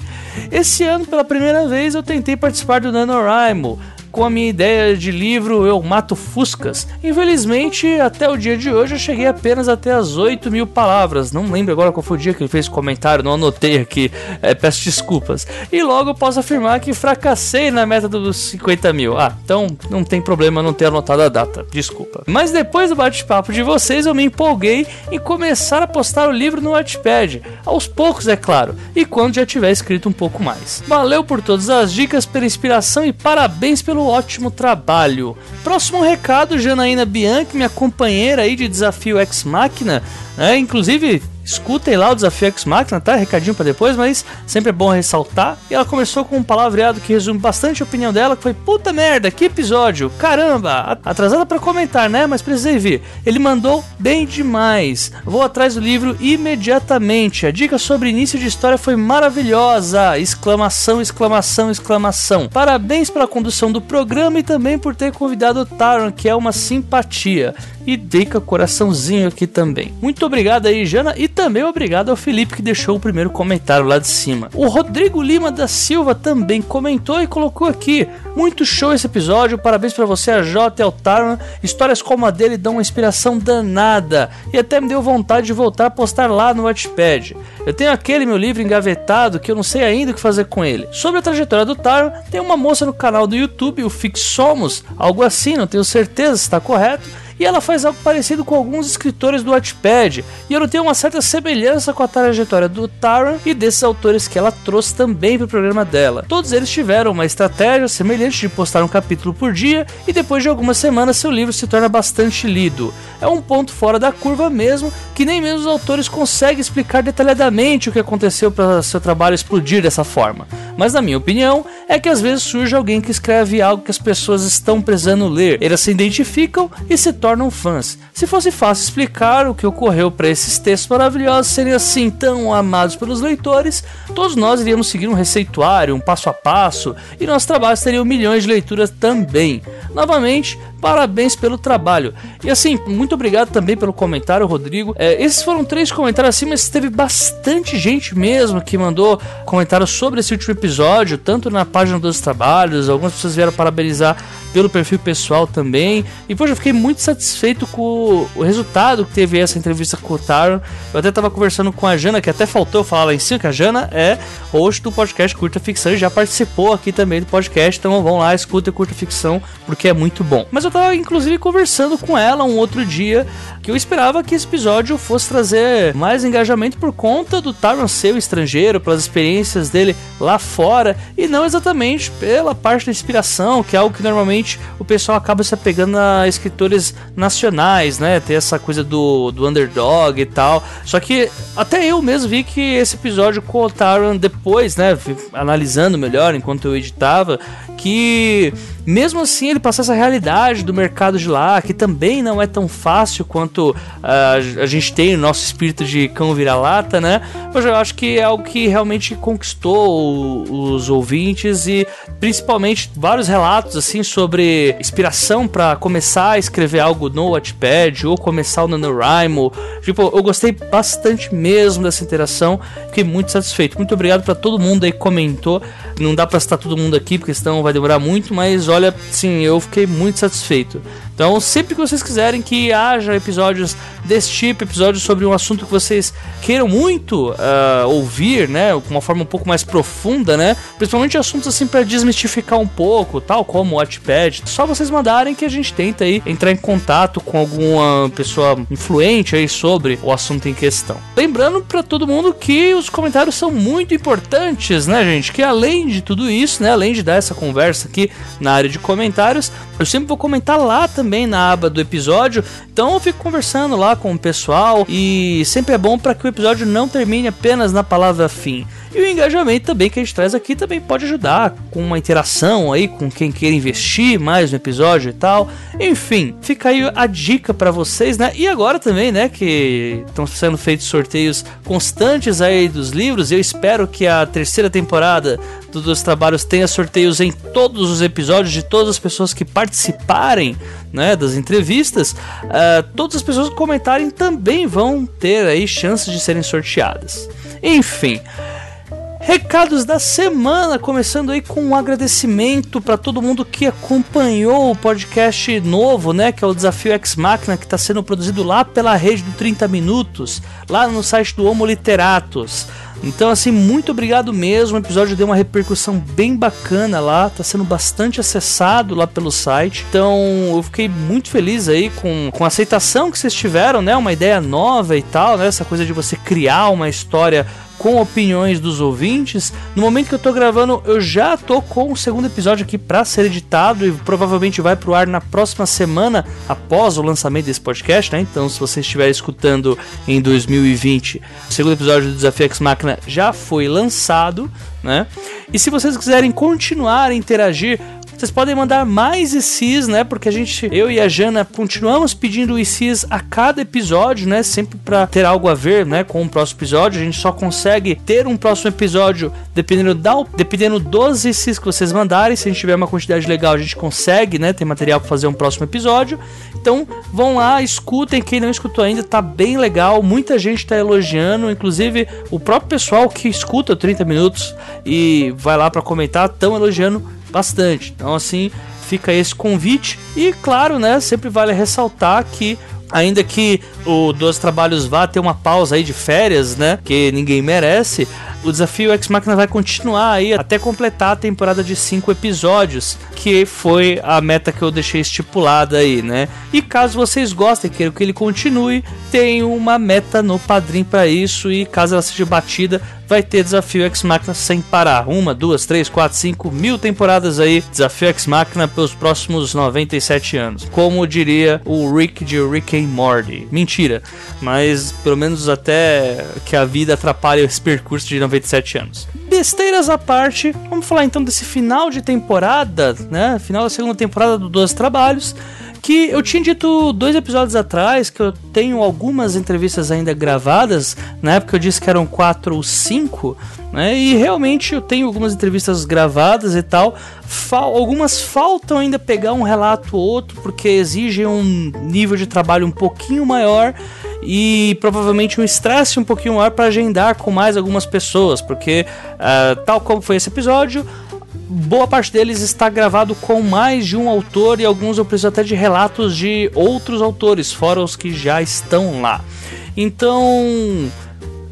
Esse ano, pela primeira vez, eu tentei participar do NaNoWriMo, com a minha ideia de livro Eu Mato Fuscas. Infelizmente, até o dia de hoje eu cheguei apenas até as 8 mil palavras. Não lembro agora qual foi o dia que ele fez comentário, não anotei aqui, é, peço desculpas. E logo posso afirmar que fracassei na meta dos 50 mil. Ah, então não tem problema não ter anotado a data, desculpa. Mas depois do bate-papo de vocês, eu me empolguei em começar a postar o livro no Wattpad. Aos poucos, é claro, e quando já tiver escrito um pouco mais. Valeu por todas as dicas, pela inspiração e parabéns pelo ótimo trabalho. Próximo recado, Janaína Bianchi, minha companheira aí de Desafio Ex Máquina, né? Inclusive, Escutem lá o Desafio X Machina, tá? Recadinho para depois, mas sempre é bom ressaltar. E ela começou com um palavreado que resume bastante a opinião dela, que foi puta merda, que episódio, caramba, atrasada para comentar, né? Mas precisei vir. Ele mandou bem demais. Vou atrás do livro imediatamente. A dica sobre início de história foi maravilhosa! Exclamação, exclamação, exclamação. Parabéns pela condução do programa e também por ter convidado o Taron, que é uma simpatia e Deca coraçãozinho aqui também. Muito obrigado aí, Jana, e também obrigado ao Felipe que deixou o primeiro comentário lá de cima. O Rodrigo Lima da Silva também comentou e colocou aqui: muito show esse episódio, parabéns para você, a J e ao. Histórias como a dele dão uma inspiração danada e até me deu vontade de voltar a postar lá no Wattpad. Eu tenho aquele meu livro engavetado que eu não sei ainda o que fazer com ele. Sobre a trajetória do Taran, tem uma moça no canal do YouTube, o Fix Somos, algo assim, não tenho certeza se está correto e ela faz algo parecido com alguns escritores do Wattpad, e eu notei uma certa semelhança com a trajetória do Taran e desses autores que ela trouxe também para o programa dela. Todos eles tiveram uma estratégia semelhante de postar um capítulo por dia e depois de algumas semanas seu livro se torna bastante lido. É um ponto fora da curva mesmo, que nem mesmo os autores conseguem explicar detalhadamente o que aconteceu para seu trabalho explodir dessa forma. Mas na minha opinião, é que às vezes surge alguém que escreve algo que as pessoas estão precisando ler. Eles se identificam e se tornam fãs. Se fosse fácil explicar o que ocorreu para esses textos maravilhosos serem assim tão amados pelos leitores, todos nós iríamos seguir um receituário, um passo a passo, e nossos trabalhos teriam milhões de leituras também. Novamente, parabéns pelo trabalho. E assim, muito obrigado também pelo comentário, Rodrigo. É, esses foram três comentários assim, mas teve bastante gente mesmo que mandou comentários sobre esse último episódio, tanto na página dos trabalhos, algumas pessoas vieram parabenizar pelo perfil pessoal também. E poxa, eu fiquei muito satisfeito com o resultado que teve essa entrevista com o Taron. Eu até tava conversando com a Jana, que até faltou eu falar lá em cima, que a Jana é host do podcast Curta Ficção e já participou aqui também do podcast. Então vão lá, escuta Curta Ficção, porque é muito bom. Mas eu tava inclusive conversando com ela um outro dia que eu esperava que esse episódio fosse trazer mais engajamento por conta do Taron ser estrangeiro, pelas experiências dele lá fora e não exatamente pela parte da inspiração, que é algo que normalmente o pessoal acaba se apegando a escritores nacionais, né? Tem essa coisa do, do underdog e tal. Só que até eu mesmo vi que esse episódio com o Taron depois, né? Analisando melhor enquanto eu editava, que mesmo assim ele passa essa realidade do mercado de lá, que também não é tão fácil quanto uh, a gente tem o nosso espírito de cão vira-lata, né? Mas eu acho que é algo que realmente conquistou os ouvintes e principalmente vários relatos assim sobre inspiração para começar a escrever algo no Wattpad ou começar o NaNoWriMo. Tipo, eu gostei bastante mesmo dessa interação, fiquei muito satisfeito. Muito obrigado para todo mundo aí que comentou. Não dá para citar todo mundo aqui porque senão vai demorar muito, mas olha, sim, eu fiquei muito satisfeito. Então, sempre que vocês quiserem que haja episódios desse tipo, episódios sobre um assunto que vocês queiram muito uh, ouvir, né, com uma forma um pouco mais profunda, né, principalmente assuntos assim para desmistificar um pouco, tal como o Watchpad, só vocês mandarem que a gente tenta aí entrar em contato com alguma pessoa influente aí sobre o assunto em questão. Lembrando para todo mundo que os comentários são muito importantes, né, gente, que além de tudo isso, né, além de dar essa conversa aqui na área de comentários, eu sempre vou comentar lá também na aba do episódio. Então eu fico conversando lá com o pessoal e sempre é bom para que o episódio não termine apenas na palavra fim. E o engajamento também que a gente traz aqui também pode ajudar com uma interação aí com quem queira investir mais no episódio e tal. Enfim, fica aí a dica para vocês, né? E agora também, né, que estão sendo feitos sorteios constantes aí dos livros. Eu espero que a terceira temporada dos trabalhos tenha sorteios em todos os episódios de todas as pessoas que participarem, né, das entrevistas. Uh, todas as pessoas que comentarem também vão ter aí chances de serem sorteadas. Enfim, Recados da semana, começando aí com um agradecimento para todo mundo que acompanhou o podcast novo, né, que é o Desafio X Máquina, que está sendo produzido lá pela rede do 30 Minutos, lá no site do Homo Literatus. Então, assim, muito obrigado mesmo. O episódio deu uma repercussão bem bacana lá, tá sendo bastante acessado lá pelo site. Então, eu fiquei muito feliz aí com, com a aceitação que vocês tiveram, né? Uma ideia nova e tal, né? Essa coisa de você criar uma história com opiniões dos ouvintes. No momento que eu tô gravando, eu já tô com o segundo episódio aqui para ser editado e provavelmente vai pro ar na próxima semana após o lançamento desse podcast, né? Então, se você estiver escutando em 2020, o segundo episódio do Desafio X Máquina já foi lançado, né? E se vocês quiserem continuar a interagir vocês podem mandar mais ICs, né? Porque a gente, eu e a Jana, continuamos pedindo ICs a cada episódio, né? Sempre para ter algo a ver, né? Com o próximo episódio. A gente só consegue ter um próximo episódio dependendo, da, dependendo dos ICs que vocês mandarem. Se a gente tiver uma quantidade legal, a gente consegue, né? Ter material para fazer um próximo episódio. Então, vão lá, escutem. Quem não escutou ainda, tá bem legal. Muita gente tá elogiando, inclusive o próprio pessoal que escuta 30 minutos e vai lá para comentar, tão elogiando bastante. Então, assim, fica esse convite. E, claro, né, sempre vale ressaltar que ainda que o Dois Trabalhos vá ter uma pausa aí de férias, né? Que ninguém merece. O desafio X Machina vai continuar aí até completar a temporada de cinco episódios, que foi a meta que eu deixei estipulada aí, né? E caso vocês gostem, queiram que ele continue, tem uma meta no Padrim para isso e caso ela seja batida, vai ter desafio X Machina sem parar. Uma, duas, três, quatro, cinco mil temporadas aí, desafio X Machina pelos próximos 97 anos. Como diria o Rick de Rick and Morty. Mentira, mas pelo menos até que a vida atrapalhe esse percurso de 97 anos. Besteiras à parte, vamos falar então desse final de temporada, né? Final da segunda temporada do 12 Trabalhos que eu tinha dito dois episódios atrás que eu tenho algumas entrevistas ainda gravadas, na época eu disse que eram quatro ou cinco, né? E realmente eu tenho algumas entrevistas gravadas e tal. Fal algumas faltam ainda pegar um relato ou outro, porque exigem um nível de trabalho um pouquinho maior e provavelmente um estresse um pouquinho maior para agendar com mais algumas pessoas, porque uh, tal como foi esse episódio, boa parte deles está gravado com mais de um autor e alguns eu preciso até de relatos de outros autores, fora os que já estão lá. Então,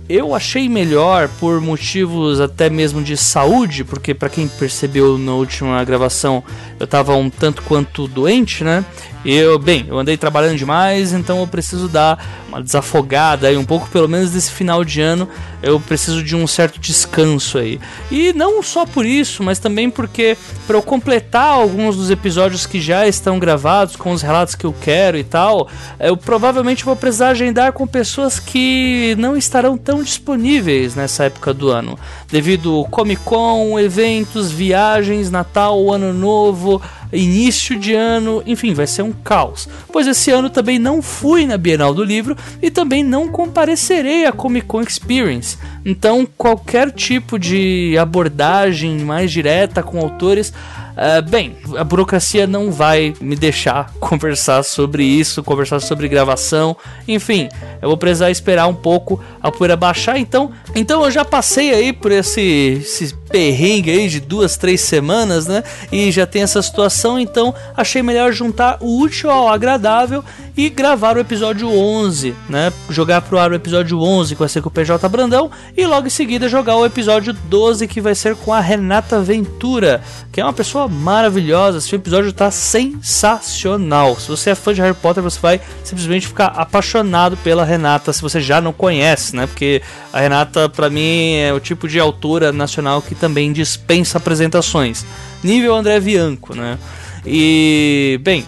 eu achei melhor por motivos até mesmo de saúde, porque para quem percebeu na última gravação, eu estava um tanto quanto doente, né? Eu, bem, eu andei trabalhando demais, então eu preciso dar uma desafogada aí um pouco, pelo menos desse final de ano, eu preciso de um certo descanso aí. E não só por isso, mas também porque para eu completar alguns dos episódios que já estão gravados com os relatos que eu quero e tal, eu provavelmente vou precisar agendar com pessoas que não estarão tão disponíveis nessa época do ano, devido Comic Con, eventos, viagens, Natal, Ano Novo, início de ano, enfim, vai ser um caos. Pois esse ano também não fui na Bienal do Livro e também não comparecerei à Comic Con Experience. Então, qualquer tipo de abordagem mais direta com autores Uh, bem, a burocracia não vai me deixar conversar sobre isso, conversar sobre gravação, enfim, eu vou precisar esperar um pouco a poeira baixar. Então, então eu já passei aí por esse, esse perrengue aí de duas, três semanas, né? E já tem essa situação, então achei melhor juntar o útil ao agradável e gravar o episódio 11, né? Jogar pro ar o episódio 11 que vai ser com o PJ Brandão e logo em seguida jogar o episódio 12 que vai ser com a Renata Ventura, que é uma pessoa maravilhosa. Esse episódio tá sensacional. Se você é fã de Harry Potter, você vai simplesmente ficar apaixonado pela Renata se você já não conhece, né? Porque a Renata para mim é o tipo de autora nacional que também dispensa apresentações. Nível André Bianco, né? E, bem.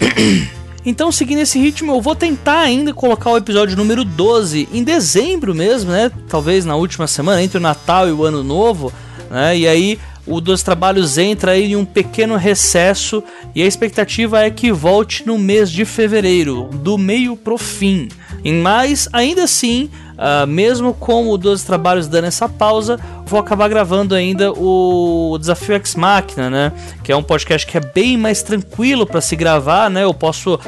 Então, seguindo esse ritmo, eu vou tentar ainda colocar o episódio número 12 em dezembro mesmo, né? Talvez na última semana, entre o Natal e o Ano Novo, né? E aí o Dos Trabalhos entra aí em um pequeno recesso e a expectativa é que volte no mês de fevereiro, do meio pro fim. Mas ainda assim, uh, mesmo com o 12 Trabalhos dando essa pausa, vou acabar gravando ainda o Desafio X Máquina, né? Que é um podcast que é bem mais tranquilo para se gravar, né? Eu posso uh,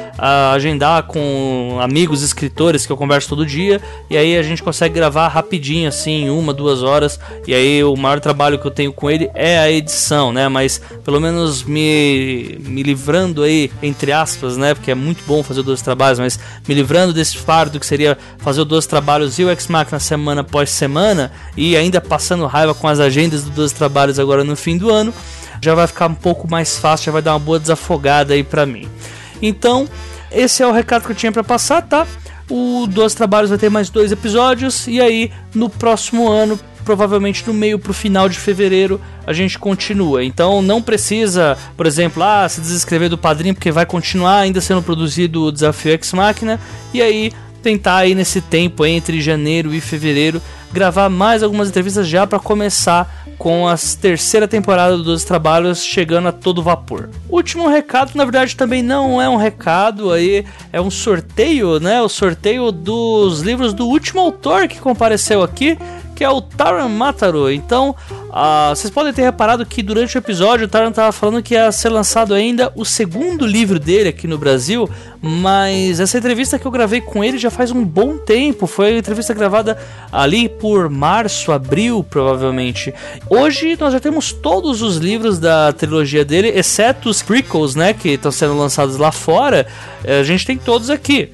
agendar com amigos escritores que eu converso todo dia e aí a gente consegue gravar rapidinho, assim, uma, duas horas. E aí o maior trabalho que eu tenho com ele é a edição, né? Mas pelo menos me, me livrando aí, entre aspas, né? Porque é muito bom fazer dois trabalhos, mas me livrando desse fardo que seria fazer dois trabalhos e o X Máquina semana após semana e ainda passando raiva com as agendas dos dois trabalhos agora no fim do ano, já vai ficar um pouco mais fácil, já vai dar uma boa desafogada aí para mim. Então, esse é o recado que eu tinha para passar, tá? o Dois Trabalhos vai ter mais dois episódios. E aí, no próximo ano, provavelmente no meio pro final de fevereiro a gente continua. Então não precisa, por exemplo, ah, se desinscrever do padrinho porque vai continuar ainda sendo produzido o Desafio X Máquina e aí tentar aí nesse tempo entre janeiro e fevereiro gravar mais algumas entrevistas já para começar com a terceira temporada dos Trabalhos chegando a todo vapor. Último recado, na verdade também não é um recado aí, é um sorteio, né? O sorteio dos livros do último autor que compareceu aqui, que é o Taran Mataro. Então, uh, vocês podem ter reparado que durante o episódio o Taran estava falando que ia ser lançado ainda o segundo livro dele aqui no Brasil, mas essa entrevista que eu gravei com ele já faz um bom tempo. Foi uma entrevista gravada ali por março, abril, provavelmente. Hoje nós já temos todos os livros da trilogia dele, exceto os prequels, né, que estão sendo lançados lá fora. A gente tem todos aqui.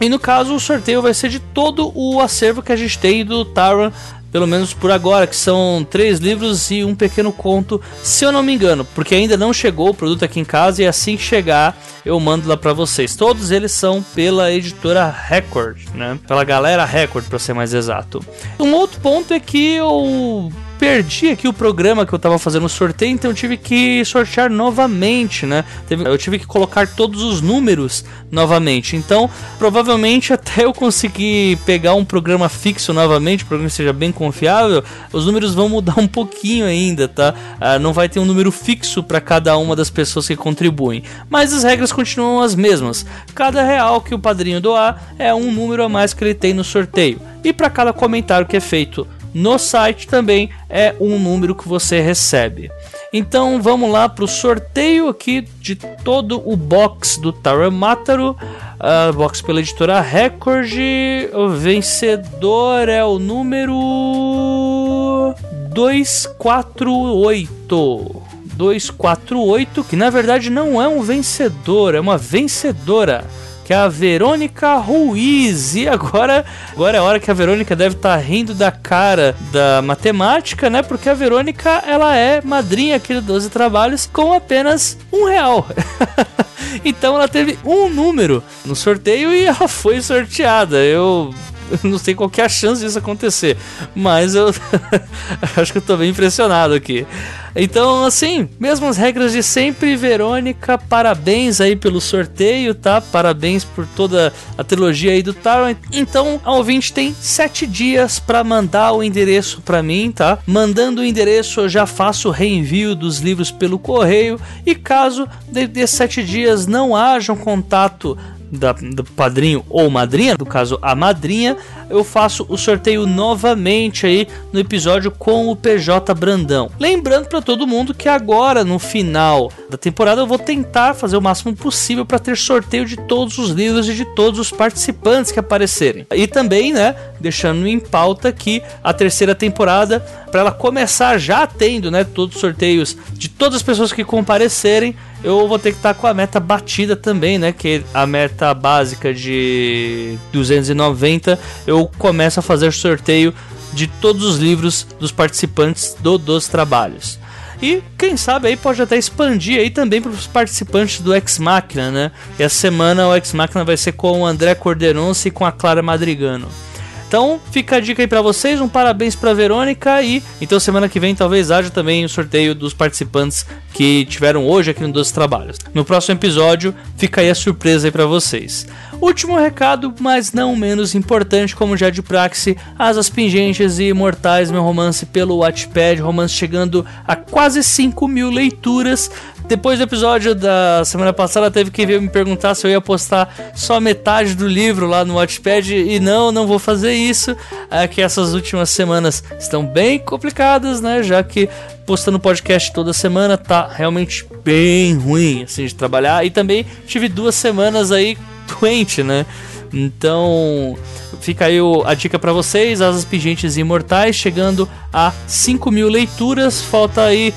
E no caso, o sorteio vai ser de todo o acervo que a gente tem do Taran pelo menos por agora, que são três livros e um pequeno conto, se eu não me engano, porque ainda não chegou o produto aqui em casa e assim que chegar eu mando lá para vocês. Todos eles são pela editora Record, né? Pela galera Record, para ser mais exato. Um outro ponto é que eu perdi aqui o programa que eu tava fazendo o sorteio, então eu tive que sortear novamente, né? Eu tive que colocar todos os números novamente. Então, provavelmente até eu conseguir pegar um programa fixo novamente, um programa que seja bem confiável, os números vão mudar um pouquinho ainda, tá? Ah, não vai ter um número fixo para cada uma das pessoas que contribuem. Mas as regras continuam as mesmas. Cada real que o padrinho doar é um número a mais que ele tem no sorteio. E para cada comentário que é feito no site também é um número que você recebe. Então vamos lá para o sorteio aqui de todo o box do Taramataru, uh, box pela editora Record. O vencedor é o número 248. 248, que na verdade não é um vencedor, é uma vencedora que é a Verônica Ruiz. E agora, agora é a hora que a Verônica deve estar tá rindo da cara da matemática, né? Porque a Verônica, ela é madrinha aqui do 12 Trabalhos com apenas um real. então ela teve um número no sorteio e ela foi sorteada. Eu não sei qual é a chance disso acontecer, mas eu acho que eu tô bem impressionado aqui. Então, assim, mesmas regras de sempre, Verônica, parabéns aí pelo sorteio, tá? Parabéns por toda a trilogia aí do Taron. Então, a ouvinte tem sete dias para mandar o endereço para mim, tá? Mandando o endereço, eu já faço o reenvio dos livros pelo correio. E caso desses sete dias não haja um contato da, do padrinho ou madrinha, no caso a madrinha, eu faço o sorteio novamente aí no episódio com o PJ Brandão. Lembrando para todo mundo que agora no final da temporada eu vou tentar fazer o máximo possível para ter sorteio de todos os livros e de todos os participantes que aparecerem. E também, né, deixando em pauta que a terceira temporada, para ela começar já tendo, né, todos os sorteios de todas as pessoas que comparecerem, eu vou ter que estar tá com a meta batida também, né, que a meta básica de 290, eu começo a fazer sorteio de todos os livros dos participantes do, dos trabalhos. E quem sabe aí pode até expandir aí também para os participantes do X Machina, né? E essa semana o X Machina vai ser com o André Corderonce e com a Clara Madrigano. Então fica a dica aí para vocês, um parabéns para Verônica e então semana que vem talvez haja também o sorteio dos participantes que tiveram hoje aqui no Dois Trabalhos. No próximo episódio fica aí a surpresa aí para vocês. Último recado, mas não menos importante, como já de praxe, Asas Pingentes e Imortais, meu romance pelo Wattpad, romance chegando a quase 5 mil leituras. Depois do episódio da semana passada, teve que vir me perguntar se eu ia postar só metade do livro lá no Watchpad. E não, não vou fazer isso. É que essas últimas semanas estão bem complicadas, né? Já que postando podcast toda semana tá realmente bem ruim assim de trabalhar. E também tive duas semanas aí doente, né? Então, fica aí a dica para vocês: Asas Pingentes Imortais, chegando a 5 mil leituras. Falta aí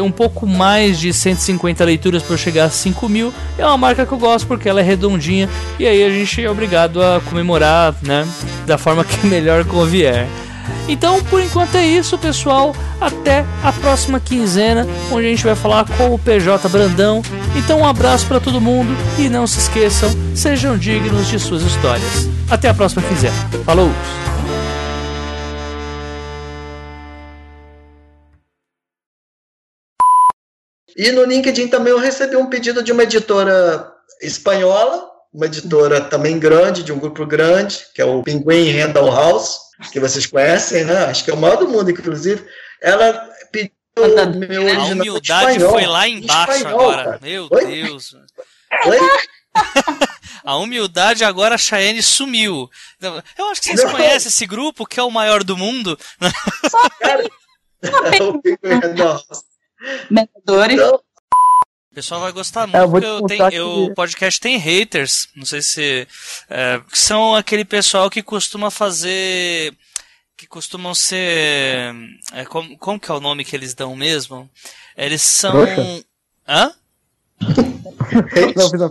um pouco mais de 150 leituras para chegar a 5 mil. É uma marca que eu gosto porque ela é redondinha e aí a gente é obrigado a comemorar, né? Da forma que melhor convier. Então, por enquanto é isso, pessoal. até a próxima quinzena, onde a gente vai falar com o PJ Brandão. Então, um abraço para todo mundo e não se esqueçam, sejam dignos de suas histórias. Até a próxima quinzena. Falou! E no LinkedIn também eu recebi um pedido de uma editora espanhola, uma editora também grande, de um grupo grande, que é o Pinguim Random House, que vocês conhecem, né? Acho que é o maior do mundo, inclusive. Ela pediu o meu original A humildade espanhol, foi lá embaixo espanhol, agora. cara. Meu Oi? Deus. Oi? A humildade agora a Cheyenne sumiu. Então, Eu acho que vocês Não. conhecem esse grupo, que é o maior do mundo. Cara, o Pinguim House. Então, O pessoal vai gostar muito, É, eu porque eu tenho, que- eu- o podcast tem haters. Não sei se. é, que são aquele pessoal que costuma fazer. Que costumam ser. é, como, como que é o nome que eles dão mesmo? Eles são. Trouxa? Hã? Não, uma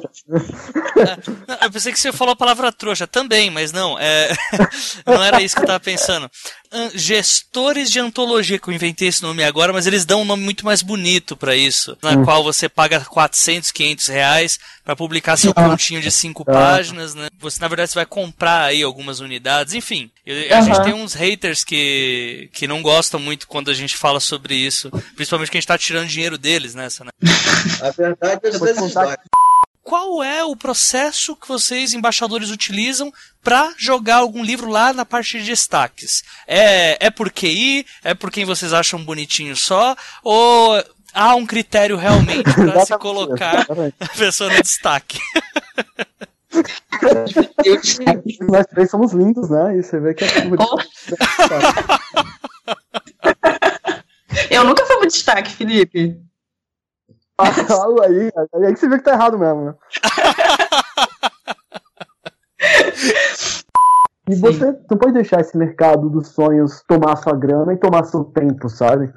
Não, eu pensei que você falou a palavra trouxa também, mas não. é, não era isso que eu tava pensando. An- Gestores de antologia, que eu inventei esse nome agora, mas eles dão um nome muito mais bonito pra isso. Na Hum. qual você paga 400, 500 reais pra publicar seu pontinho de cinco Ah. páginas, né? Você, na verdade, você vai comprar aí algumas unidades. Enfim, eu- a gente tem uns haters que, que não gostam muito quando a gente fala sobre isso. Principalmente que a gente tá tirando dinheiro deles nessa, né? a verdade é Eu qual é o processo que vocês, embaixadores, utilizam para jogar algum livro lá na parte de destaques? É, é por QI? É por quem vocês acham bonitinho só? Ou há um critério realmente para se colocar a pessoa no destaque? Deus. Nós três somos lindos, né? E você vê que é tudo. Eu nunca fui pro destaque, Felipe. Fala aí, aí que você vê que tá errado mesmo, né? E você não pode deixar esse mercado dos sonhos tomar sua grana e tomar seu tempo, sabe?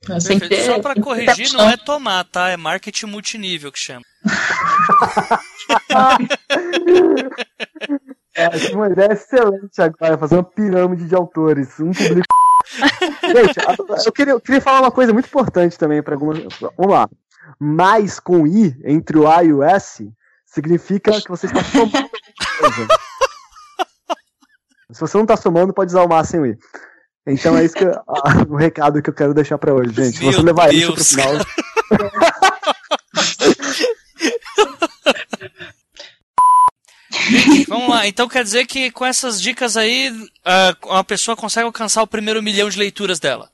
Ter, Só para corrigir, não é tomar, tá? É marketing multinível que chama. É, uma ideia excelente agora, fazer uma pirâmide de autores. Um publica. Gente, eu queria, eu queria falar uma coisa muito importante também para algumas. Vamos lá. Mais com I entre o A e o S significa que você está somando alguma coisa. Se você não está somando, pode usar o mais sem o I. Então é isso que eu- o recado que eu quero deixar para hoje, gente. Se você Meu levar isso pro Deus, final. Vamos lá, então quer dizer que com essas dicas aí, uma pessoa consegue alcançar o primeiro milhão de leituras dela.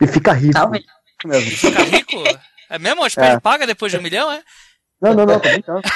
E fica rico. Talvez. mesmo. Fica rico? É mesmo? O Watchpad é. paga depois de um milhão, é? Não, não, não, tô brincando.